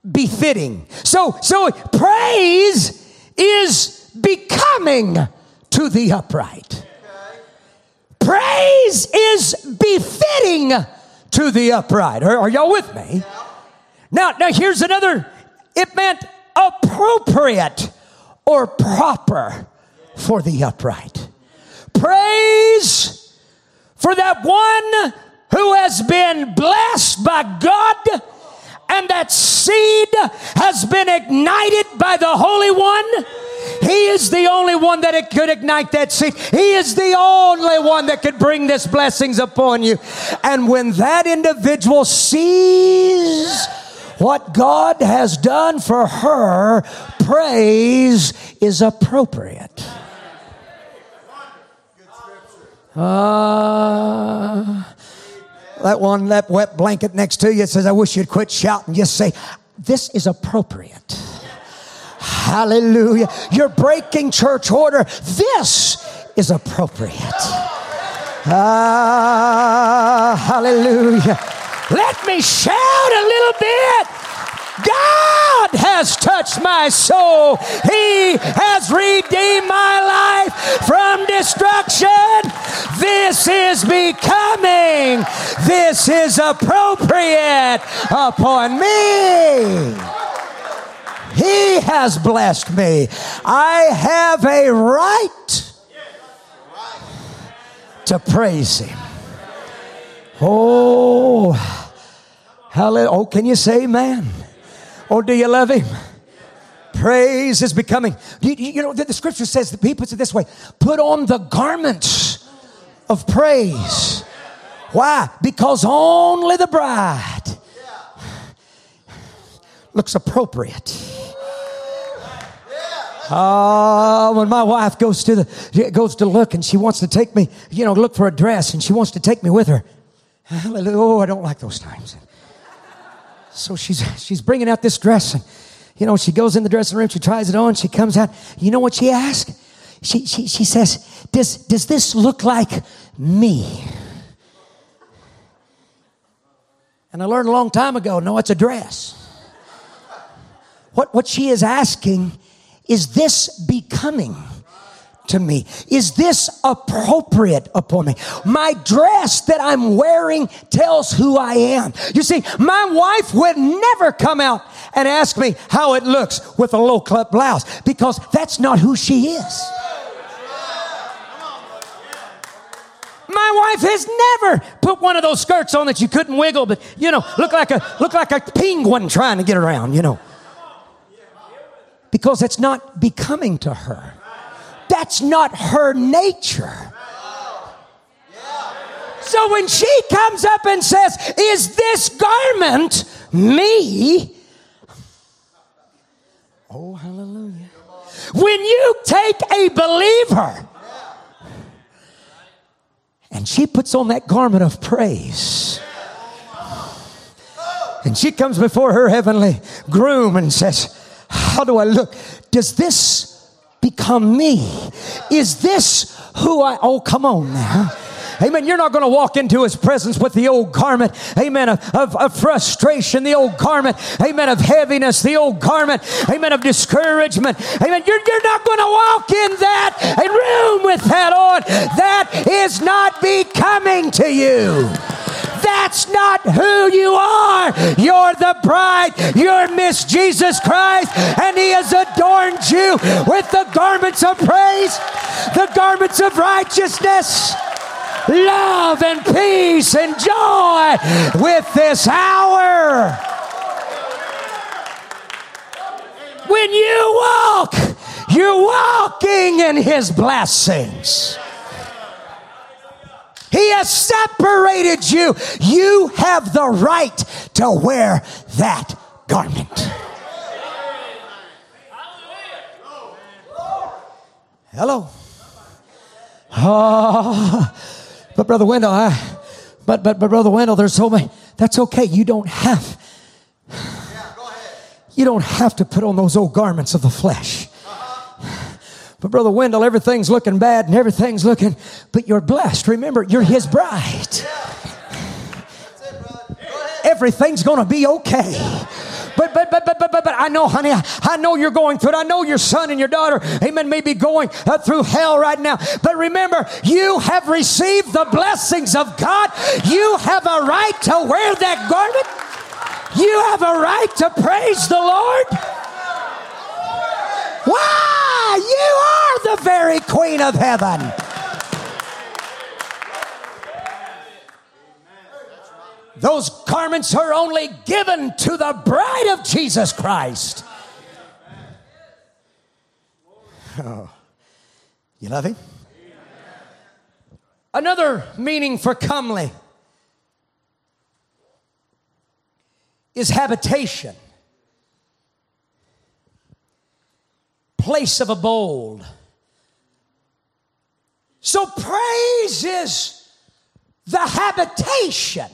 A: befitting. So, so praise is becoming to the upright. Praise is befitting to the upright. Are, are y'all with me? Now, now here's another. It meant appropriate or proper for the upright. Praise for that one who has been blessed by God and that seed has been ignited by the Holy One. He is the only one that it could ignite that seed. He is the only one that could bring this blessings upon you. And when that individual sees what God has done for her, praise is appropriate. Uh, that one, that wet blanket next to you says, I wish you'd quit shouting. Just say, This is appropriate. Hallelujah. You're breaking church order. This is appropriate. Ah, hallelujah. Let me shout a little bit. God has touched my soul. He has redeemed my life from destruction. This is becoming. This is appropriate upon me. He has blessed me. I have a right to praise Him. Oh, hallelujah. Oh, can you say amen? Or do you love him? Praise is becoming. You, you know, the, scripture says, he puts it this way put on the garments of praise. Why? Because only the bride looks appropriate. Oh, when my wife goes to the goes to look and she wants to take me, you know, look for a dress and she wants to take me with her. Hallelujah. Oh, I don't like those times. So she's, [LAUGHS] she's bringing out this dress and, you know, she goes in the dressing room, she tries it on, she comes out. You know what she asks? She, she, she says, does, does this look like me? And I learned a long time ago, no, it's a dress. What, what she is asking is this becoming? To me? Is this appropriate upon me? My dress that I'm wearing tells who I am. You see, my wife would never come out and ask me how it looks with a low cut blouse because that's not who she is. My wife has never put one of those skirts on that you couldn't wiggle, but you know, look like a look like a penguin trying to get around, you know. Because it's not becoming to her. That's not her nature. So when she comes up and says, Is this garment me? Oh, hallelujah. When you take a believer and she puts on that garment of praise, and she comes before her heavenly groom and says, How do I look? Does this become me? Is this who I, oh, come on now. Amen. You're not going to walk into his presence with the old garment, amen, of, of, of, frustration, the old garment, amen, of heaviness, the old garment, amen, of discouragement. Amen. You're, you're not going to walk in that and room with that on. That is not becoming to you. That's not who you are. You're the bride. You're Miss Jesus Christ, and He has adorned you with the garments of praise, the garments of righteousness love and peace and joy with this hour. When you walk, you're walking in His blessings. He has separated you. You have the right to wear that garment. Hello. Oh, but Brother Wendell, I, but, but, but Brother Wendell, there's so many. That's okay. You don't have, you don't have to put on those old garments of the flesh. But Brother Wendell, everything's looking bad and everything's looking, but you're blessed. Remember, you're his bride. Everything's going to be okay. But, but, but, but, but, but, but I know, honey, I, I know you're going through it. I know your son and your daughter, amen, may be going uh, through hell right now. But remember, you have received the blessings of God. You have a right to wear that garment. You have a right to praise the Lord. Why? You are the very queen of heaven. Those garments are only given to the bride of Jesus Christ. Oh. You love him? Another meaning for comely is habitation, place of abode. So praise is the habitation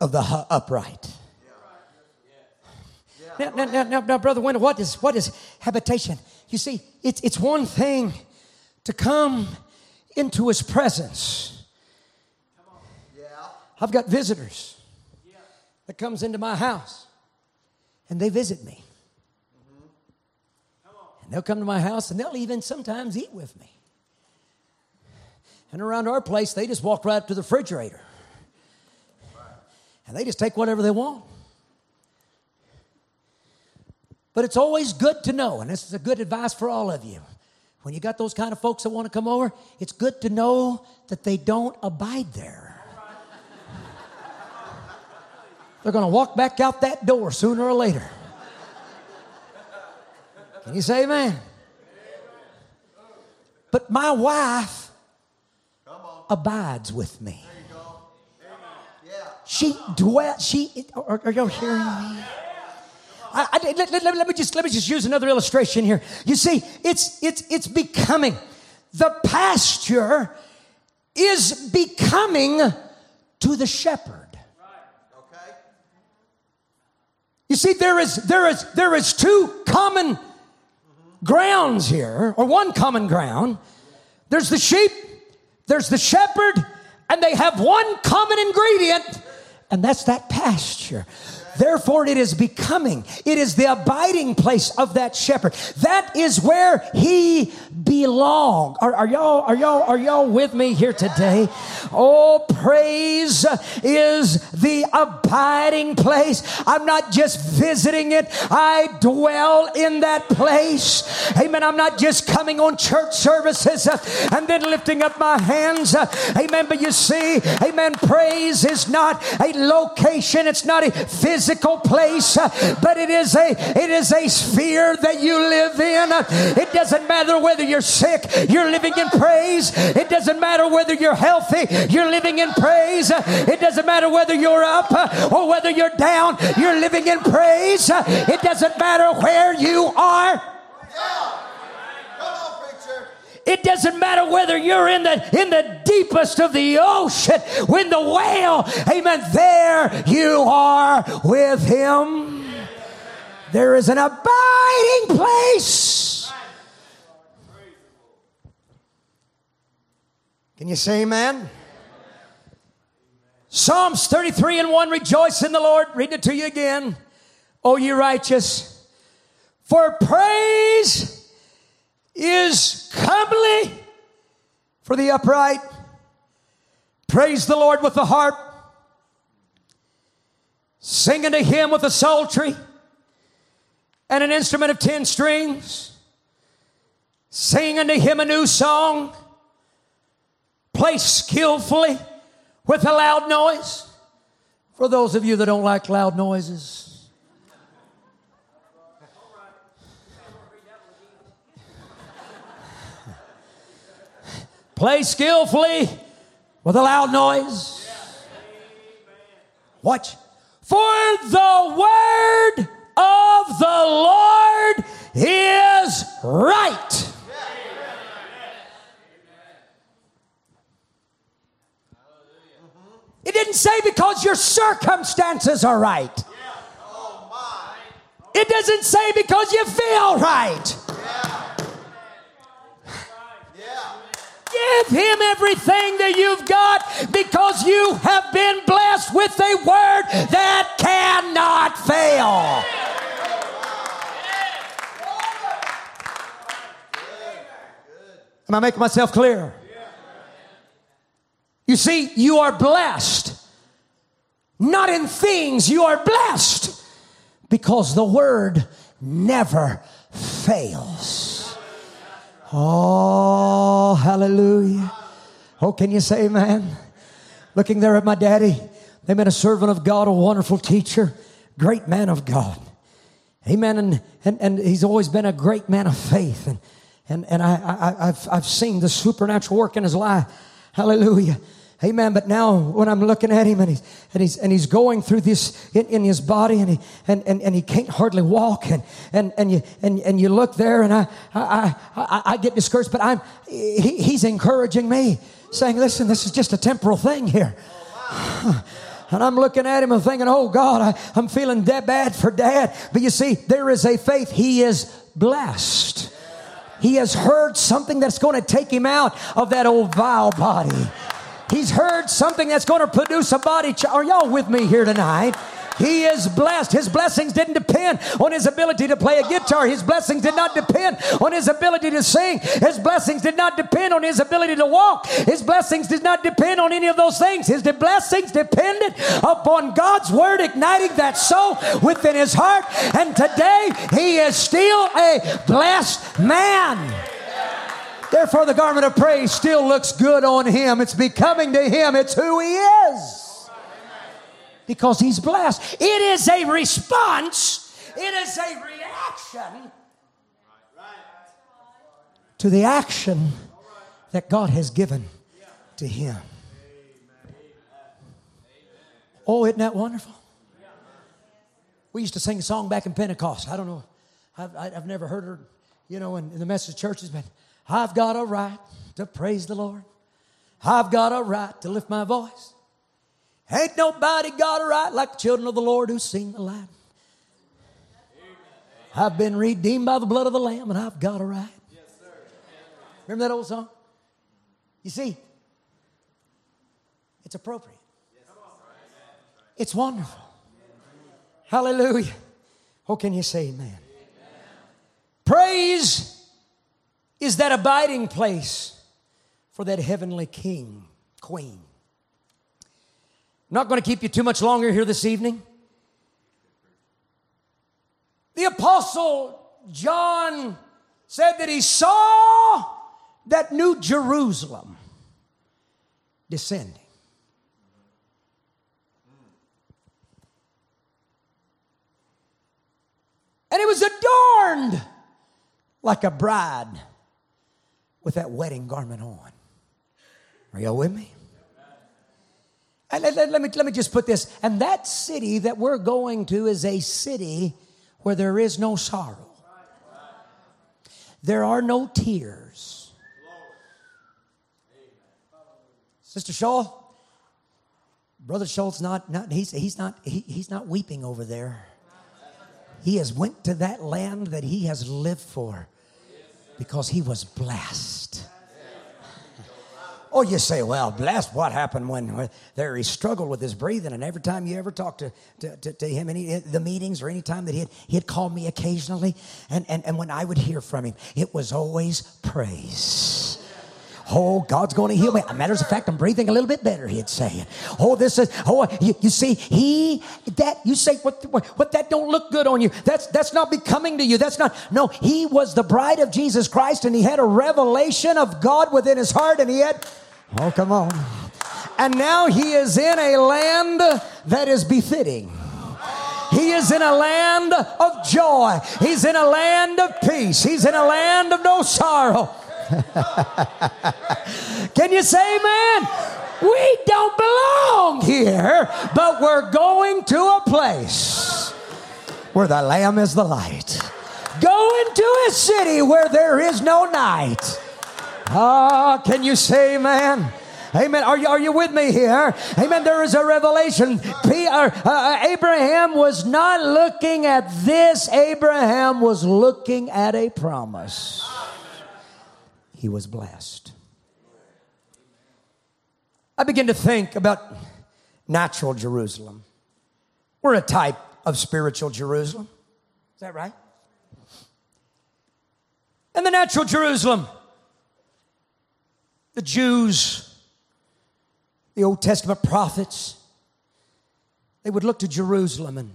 A: of the upright. Now, now, now, now, now, Brother Wendell, what is, what is habitation? You see, it's, it's one thing to come into his presence. I've got visitors that comes into my house and they visit me. And they'll come to my house and they'll even sometimes eat with me. And around our place, they just walk right up to the refrigerator and they just take whatever they want. But it's always good to know, and this is a good advice for all of you. When you got those kind of folks that want to come over, it's good to know that they don't abide there. They're going to walk back out that door sooner or later. Can you say amen? But my wife abides with me. She dwells. She are, are y'all hearing me? I, I, let, let, let, me just let me just use another illustration here. You see, it's it's it's becoming the pasture is becoming to the shepherd. You see, there is there is there is two common grounds here, or one common ground. There's the sheep, there's the shepherd, and they have one common ingredient and that's that pasture. Therefore, it is becoming, it is the abiding place of that shepherd. That is where he belongs. Are, are, y'all, are y'all, are y'all with me here today? Oh, praise is the abiding place. I'm not just visiting it, I dwell in that place. Amen. I'm not just coming on church services uh, and then lifting up my hands. Uh, amen. But you see, amen, praise is not a location, it's not a physical physical place, but it is a it is a sphere that you live in. It doesn't matter whether you're sick, you're living in praise. It doesn't matter whether you're healthy, you're living in praise. It doesn't matter whether you're up or whether you're down, you're living in praise. It doesn't matter where you are. It doesn't matter whether you're in the in the deepest of the ocean, when the whale, amen, there you are with him. There is an abiding place. Can you say amen? Psalms 33 and 1 Rejoice in the Lord. Read it to you again. Oh, o ye righteous, for praise is comely for the upright. Praise the Lord with the harp. Sing unto him with a psaltery and an instrument of ten strings. Sing unto him a new song. Play skillfully with a loud noise. For those of you that don't like loud noises, Play skillfully with a loud noise. Watch. For the word of the Lord is right. It didn't say because your circumstances are right. Oh, it doesn't say because you feel right. Give him everything that you've got because you have been blessed with a word that cannot fail. Am I making myself clear? You see, you are blessed. Not in things, you are blessed because the word never fails. Oh, hallelujah. Oh, can you say amen? Looking there at my daddy, they met a servant of God, a wonderful teacher, great man of God. Amen. And, and, and he's always been a great man of faith. And, and, and I, I, I've, I've seen the supernatural work in his life. Hallelujah. Amen. But now when I'm looking at him and he's and he's and he's going through this in, in his body and he and, and, and he can't hardly walk and and and you and, and you look there and I I, I, I get discouraged, but I'm he, he's encouraging me, saying, Listen, this is just a temporal thing here. [SIGHS] And I'm looking at him and thinking, oh God, I, I'm feeling that bad for dad. But you see, there is a faith. He is blessed. He has heard something that's going to take him out of that old vile body. He's heard something that's going to produce a body. Ch- Are y'all with me here tonight? He is blessed. His blessings didn't depend on his ability to play a guitar. His blessings did not depend on his ability to sing. His blessings did not depend on his ability to walk. His blessings did not depend on any of those things. His blessings depended upon God's word igniting that soul within his heart. And today he is still a blessed man. Therefore, the garment of praise still looks good on him. It's becoming to him. It's who he is. Because he's blessed. It is a response, it is a reaction to the action that God has given to him. Oh, isn't that wonderful? We used to sing a song back in Pentecost. I don't know. I've, I've never heard her, you know, in, in the message churches, but I've got a right to praise the Lord. I've got a right to lift my voice. Ain't nobody got a right like the children of the Lord who sing the light. I've been redeemed by the blood of the Lamb, and I've got a right. Remember that old song? You see, it's appropriate. It's wonderful. Hallelujah. Oh, can you say amen? Praise is that abiding place for that heavenly king, queen. Not going to keep you too much longer here this evening. The apostle John said that he saw that new Jerusalem descending. And it was adorned like a bride with that wedding garment on. Are y'all with me? Let, let, let, me, let me just put this. And that city that we're going to is a city where there is no sorrow, there are no tears. Sister Shaw, Brother Schultz, not, not he's, he's not he, he's not weeping over there. He has went to that land that he has lived for because he was blessed. Oh, you say, well, blessed. What happened when there he struggled with his breathing? And every time you ever talked to, to, to, to him, any eh, the meetings or any time that he'd, he'd call me occasionally, and, and, and when I would hear from him, it was always praise. Oh, God's going to heal me. Matters of fact, I'm breathing a little bit better, he'd say. Oh, this is, oh, you, you see, he, that, you say, what, what, what, that don't look good on you. That's, that's not becoming to you. That's not, no, he was the bride of Jesus Christ and he had a revelation of God within his heart and he had, oh, come on. And now he is in a land that is befitting. He is in a land of joy. He's in a land of peace. He's in a land of no sorrow. [LAUGHS] Can you say amen? We don't belong here, but we're going to a place where the Lamb is the light. Go into a city where there is no night. Ah, can you say amen? Amen. Are you, are you with me here? Amen. There is a revelation. P, uh, uh, Abraham was not looking at this, Abraham was looking at a promise. He was blessed. I begin to think about natural Jerusalem. We're a type of spiritual Jerusalem. Is that right? And the natural Jerusalem, the Jews, the Old Testament prophets, they would look to Jerusalem and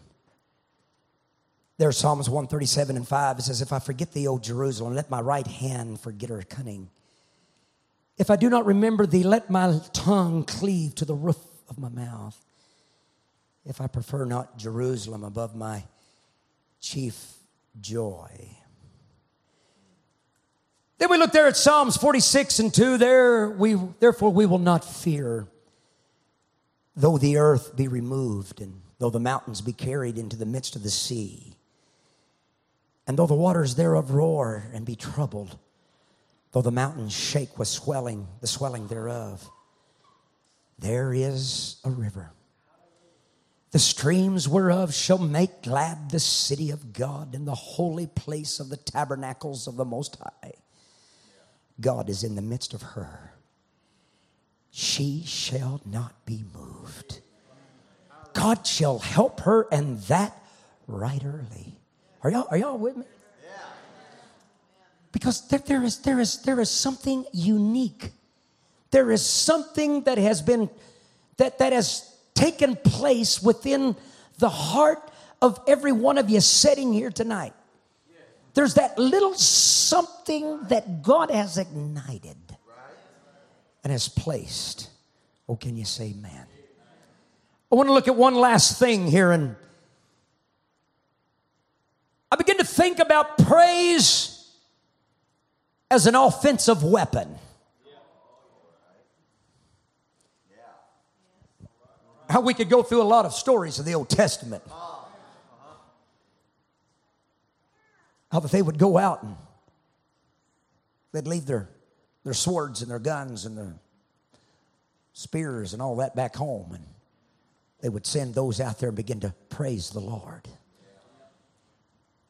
A: there, Psalms 137 and 5, it says, If I forget thee, O Jerusalem, let my right hand forget her cunning. If I do not remember thee, let my tongue cleave to the roof of my mouth. If I prefer not Jerusalem above my chief joy. Then we look there at Psalms 46 and 2. There we therefore we will not fear, though the earth be removed, and though the mountains be carried into the midst of the sea, and though the waters thereof roar and be troubled though the mountains shake with swelling, the swelling thereof, there is a river. The streams whereof shall make glad the city of God and the holy place of the tabernacles of the Most High. God is in the midst of her. She shall not be moved. God shall help her, and that right early. Are y'all, are y'all with me? Because there, there, is, there, is, there is something unique. There is something that has been, that, that has taken place within the heart of every one of you sitting here tonight. There's that little something that God has ignited and has placed. Oh, can you say amen? I want to look at one last thing here and I begin to think about praise as an offensive weapon. How we could go through a lot of stories of the Old Testament. How that they would go out and they'd leave their, their swords and their guns and their spears and all that back home. And they would send those out there and begin to praise the Lord.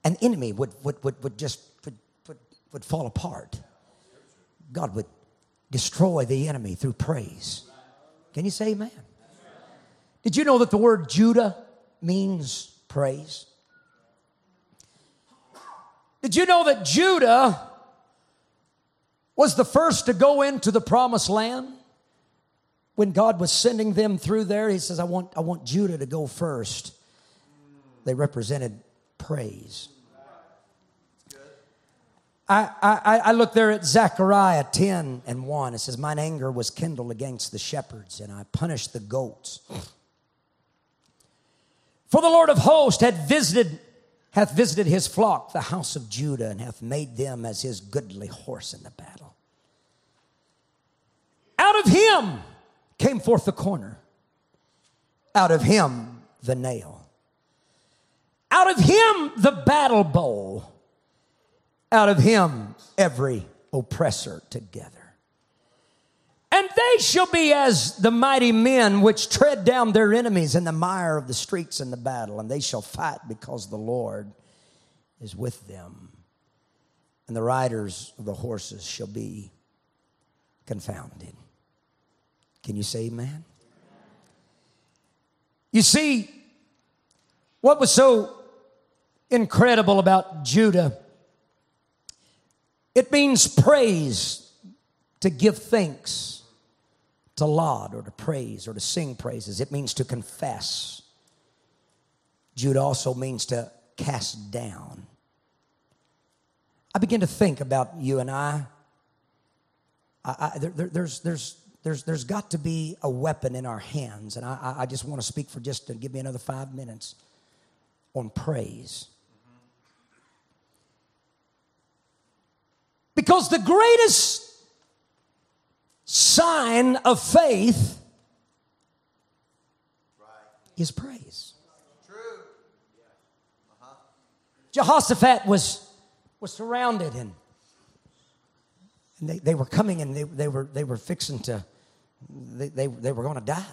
A: An enemy would, would, would, would just would would fall apart. God would destroy the enemy through praise. Can you say amen? Did you know that the word Judah means praise? Did you know that Judah was the first to go into the promised land? When God was sending them through there, He says, I want, I want Judah to go first. They represented praise. I, I, I look there at Zechariah 10 and 1. It says, Mine anger was kindled against the shepherds, and I punished the goats. For the Lord of hosts had visited, hath visited his flock, the house of Judah, and hath made them as his goodly horse in the battle. Out of him came forth the corner, out of him the nail, out of him the battle bowl, out of him every oppressor together. And they shall be as the mighty men which tread down their enemies in the mire of the streets in the battle, and they shall fight because the Lord is with them. And the riders of the horses shall be confounded. Can you say amen? You see, what was so incredible about Judah it means praise, to give thanks, to laud or to praise or to sing praises. It means to confess. Judah also means to cast down. I begin to think about you and I. I, I there, there's, there's, there's, there's got to be a weapon in our hands, and I, I just want to speak for just to give me another five minutes on praise. Because the greatest sign of faith is praise. True. Jehoshaphat was, was surrounded and, and they, they were coming and they, they, were, they were fixing to, they, they, they were going to die.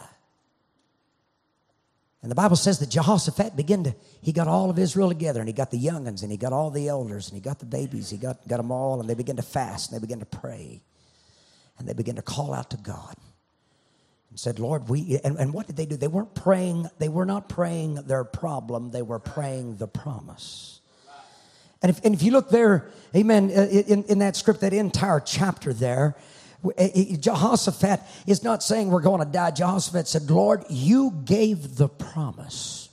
A: And the Bible says that Jehoshaphat began to, he got all of Israel together and he got the youngins and he got all the elders and he got the babies, he got, got them all and they began to fast and they began to pray and they began to call out to God and said, Lord, we, and, and what did they do? They weren't praying, they were not praying their problem, they were praying the promise. And if, and if you look there, amen, uh, in, in that script, that entire chapter there, Jehoshaphat is not saying we're going to die. Jehoshaphat said, Lord, you gave the promise.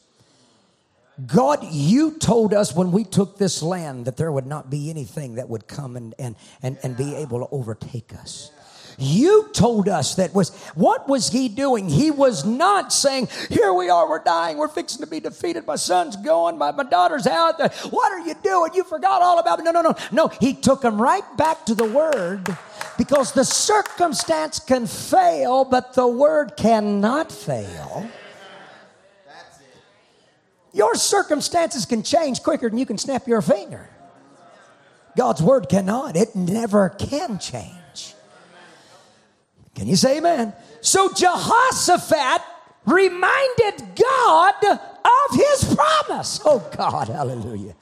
A: God, you told us when we took this land that there would not be anything that would come and, and, and, and be able to overtake us. You told us that was what was he doing? He was not saying, Here we are, we're dying, we're fixing to be defeated. My son's going, my, my daughter's out. What are you doing? You forgot all about it. No, no, no. No, he took them right back to the word because the circumstance can fail, but the word cannot fail. Your circumstances can change quicker than you can snap your finger. God's word cannot, it never can change. Can you say amen? So Jehoshaphat reminded God of his promise. Oh God, hallelujah.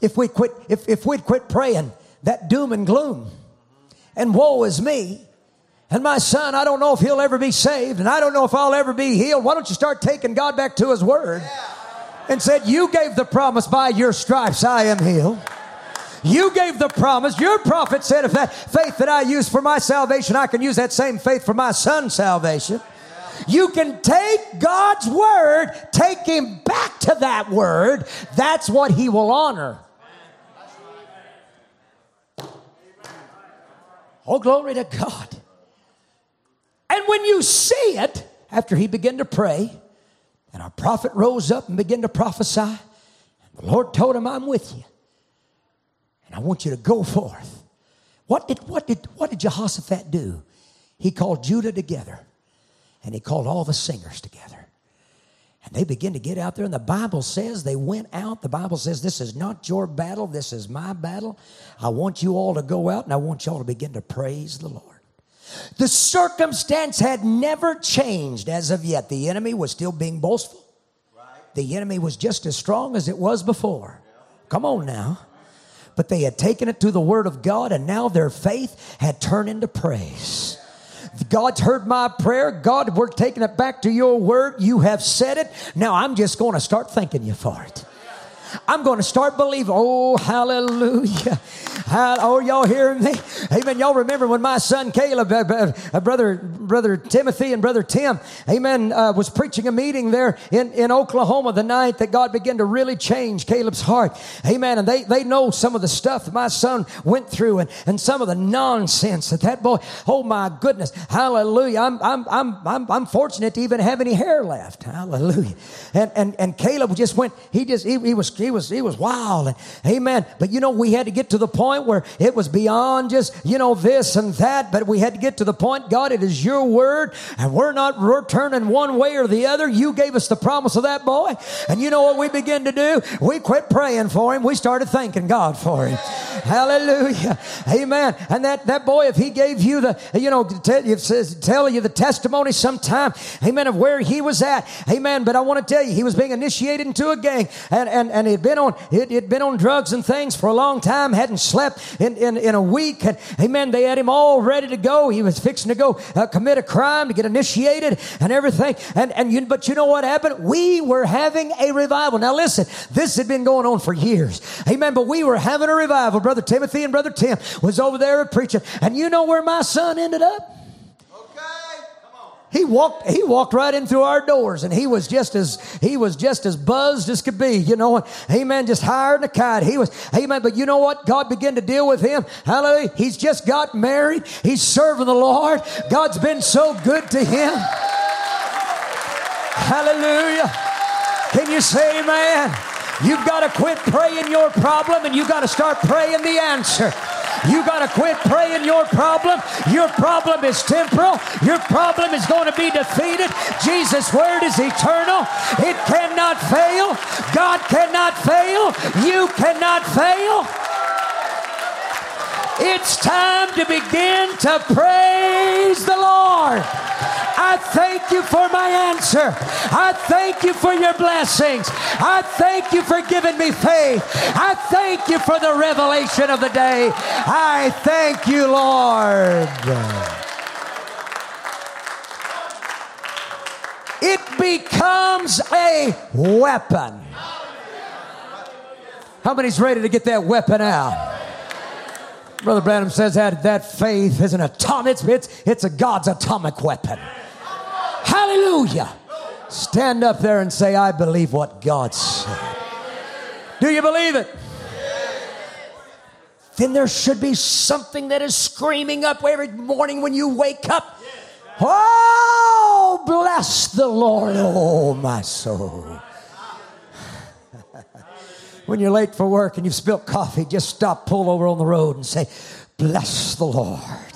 A: If we quit, if, if we'd quit praying that doom and gloom and woe is me, and my son, I don't know if he'll ever be saved, and I don't know if I'll ever be healed. Why don't you start taking God back to his word and said, You gave the promise by your stripes, I am healed. You gave the promise. Your prophet said, if that faith that I use for my salvation, I can use that same faith for my son's salvation. You can take God's word, take him back to that word. That's what he will honor. Oh, glory to God. And when you see it, after he began to pray, and our prophet rose up and began to prophesy, and the Lord told him, I'm with you. And I want you to go forth. What did, what did, what did Jehoshaphat do? He called Judah together and he called all the singers together. And they begin to get out there, and the Bible says they went out. The Bible says, This is not your battle, this is my battle. I want you all to go out, and I want you all to begin to praise the Lord. The circumstance had never changed as of yet. The enemy was still being boastful, the enemy was just as strong as it was before. Come on now but they had taken it to the Word of God, and now their faith had turned into praise. God's heard my prayer. God, we're taking it back to your word. You have said it. Now I'm just going to start thanking you for it. I'm going to start believing. Oh, hallelujah. Oh, y'all hearing me? Amen. Y'all remember when my son Caleb, uh, uh, brother, brother Timothy and brother Tim, amen, uh, was preaching a meeting there in, in Oklahoma the night that God began to really change Caleb's heart. Amen. And they, they know some of the stuff that my son went through and, and some of the nonsense that that boy, oh my goodness. Hallelujah. I'm, I'm, I'm, I'm, I'm fortunate to even have any hair left. Hallelujah. And, and, and Caleb just went, he just, he, he was, he was, he was wild. Amen. But you know, we had to get to the point where it was beyond just, you know, this and that, but we had to get to the point, God, it is your word, and we're not we're turning one way or the other. You gave us the promise of that boy. And you know what we began to do? We quit praying for him. We started thanking God for him. Hallelujah. Amen. And that, that boy, if he gave you the, you know, tell you, tell you the testimony sometime, amen, of where he was at. Amen. But I want to tell you, he was being initiated into a gang and, and, and he'd been on, he'd, he'd been on drugs and things for a long time, hadn't slept slept in, in, in a week. And amen, they had him all ready to go. He was fixing to go uh, commit a crime to get initiated and everything. And, and you, but you know what happened? We were having a revival. Now listen, this had been going on for years. Amen. But we were having a revival. Brother Timothy and Brother Tim was over there preaching. And you know where my son ended up? He walked, he walked right in through our doors and he was just as, he was just as buzzed as could be, you know, what? amen, just higher than a kite. He was, amen, but you know what? God began to deal with him. Hallelujah. He's just got married. He's serving the Lord. God's been so good to him. Hallelujah. Can you say amen? You've got to quit praying your problem and you've got to start praying the answer. You got to quit praying your problem. Your problem is temporal. Your problem is going to be defeated. Jesus' word is eternal. It cannot fail. God cannot fail. You cannot fail. It's time to begin to praise the Lord. I thank you for my answer. I thank you for your blessings. I thank you for giving me faith. I thank you for the revelation of the day. I thank you, Lord. It becomes a weapon. How many's ready to get that weapon out? Brother Branham says that that faith is an atomic, it's, it's, it's a God's atomic weapon. Hallelujah. Stand up there and say, I believe what God said. Do you believe it? Then there should be something that is screaming up every morning when you wake up. Oh, bless the Lord, oh my soul. [LAUGHS] when you're late for work and you've spilt coffee, just stop, pull over on the road, and say, Bless the Lord.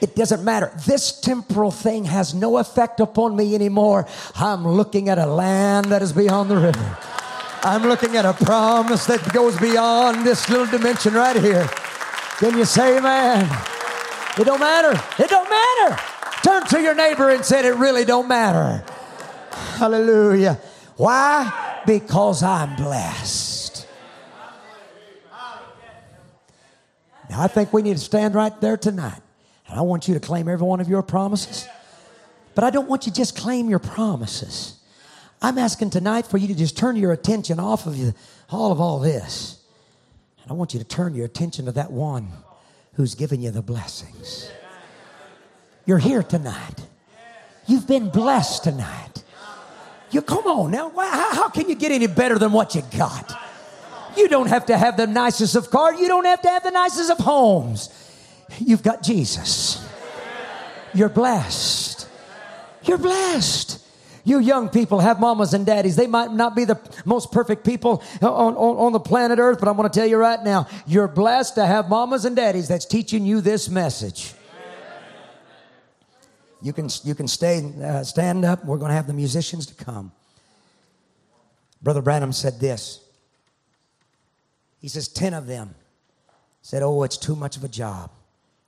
A: It doesn't matter. This temporal thing has no effect upon me anymore. I'm looking at a land that is beyond the river. I'm looking at a promise that goes beyond this little dimension right here. Can you say amen? It don't matter. It don't matter. Turn to your neighbor and say, It really don't matter. Hallelujah. Why? Because I'm blessed. Now, I think we need to stand right there tonight. And I want you to claim every one of your promises. But I don't want you to just claim your promises. I'm asking tonight for you to just turn your attention off of you, all of all this. And I want you to turn your attention to that one who's given you the blessings. You're here tonight. You've been blessed tonight. You come on now. How, how can you get any better than what you got? You don't have to have the nicest of cars. You don't have to have the nicest of homes. You've got Jesus. You're blessed. You're blessed. You young people have mamas and daddies. They might not be the most perfect people on, on, on the planet Earth, but I'm going to tell you right now, you're blessed to have mamas and daddies that's teaching you this message. You can, you can stay, uh, stand up. We're going to have the musicians to come. Brother Branham said this. He says, 10 of them said, Oh, it's too much of a job.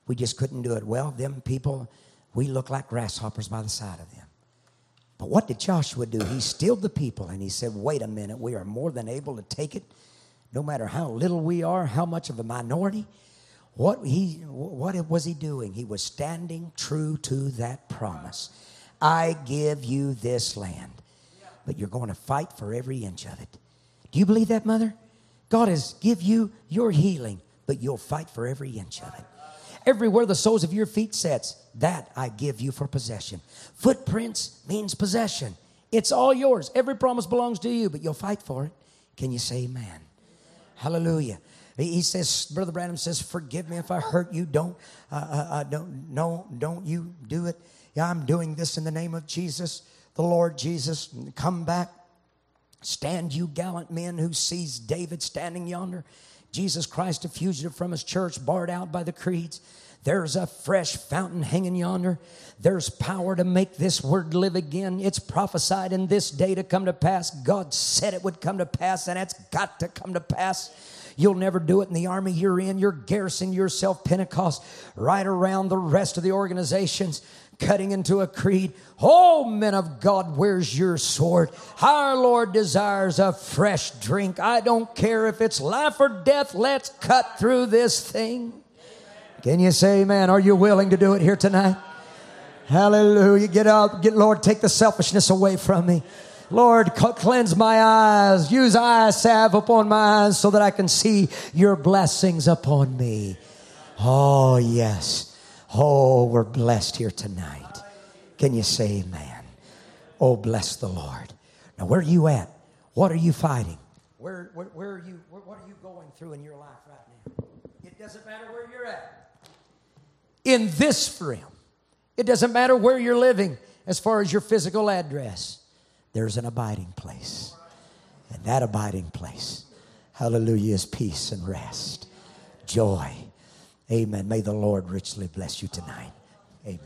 A: We just couldn't do it. Well, them people, we look like grasshoppers by the side of them. But what did Joshua do? He stilled the people and he said, Wait a minute, we are more than able to take it, no matter how little we are, how much of a minority. What, he, what was he doing? He was standing true to that promise. I give you this land, but you're going to fight for every inch of it. Do you believe that, mother? God has give you your healing, but you'll fight for every inch of it. Everywhere the soles of your feet sets, that I give you for possession. Footprints means possession. It's all yours. Every promise belongs to you, but you'll fight for it. Can you say amen? Hallelujah. He says, Brother Branham says, "Forgive me if I hurt you. Don't, uh, uh, uh, don't, no, don't you do it. Yeah, I'm doing this in the name of Jesus, the Lord Jesus. Come back, stand, you gallant men who sees David standing yonder. Jesus Christ, a fugitive from his church, barred out by the creeds. There's a fresh fountain hanging yonder. There's power to make this word live again. It's prophesied in this day to come to pass. God said it would come to pass, and it's got to come to pass. You'll never do it in the army you're in. You're garrisoning yourself, Pentecost, right around the rest of the organizations, cutting into a creed. Oh, men of God, where's your sword? Our Lord desires a fresh drink. I don't care if it's life or death. Let's cut through this thing. Can you say amen? Are you willing to do it here tonight? Hallelujah. Get up. Get, Lord, take the selfishness away from me. Lord, cleanse my eyes. Use eye salve upon my eyes so that I can see your blessings upon me. Oh, yes. Oh, we're blessed here tonight. Can you say amen? Oh, bless the Lord. Now, where are you at? What are you fighting? Where, where, where are you, where, what are you going through in your life right now? It doesn't matter where you're at. In this realm, it doesn't matter where you're living as far as your physical address there's an abiding place. And that abiding place, hallelujah, is peace and rest, joy Amen. May the Lord richly bless you tonight. Amen.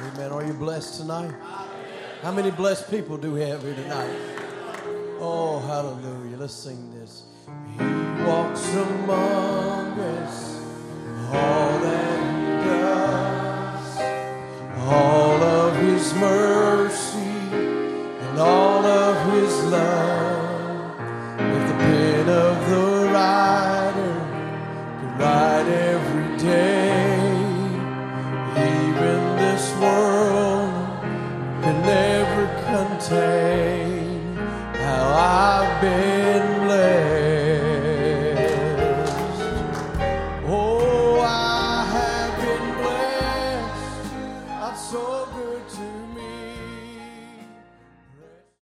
B: Amen. Are you blessed tonight? How many blessed people do we have here tonight? Oh, hallelujah. Let's sing this. He walks among us, all that all of his mercy and all of his love. With the pen of the writer could write every day, even this world can never contain how I've been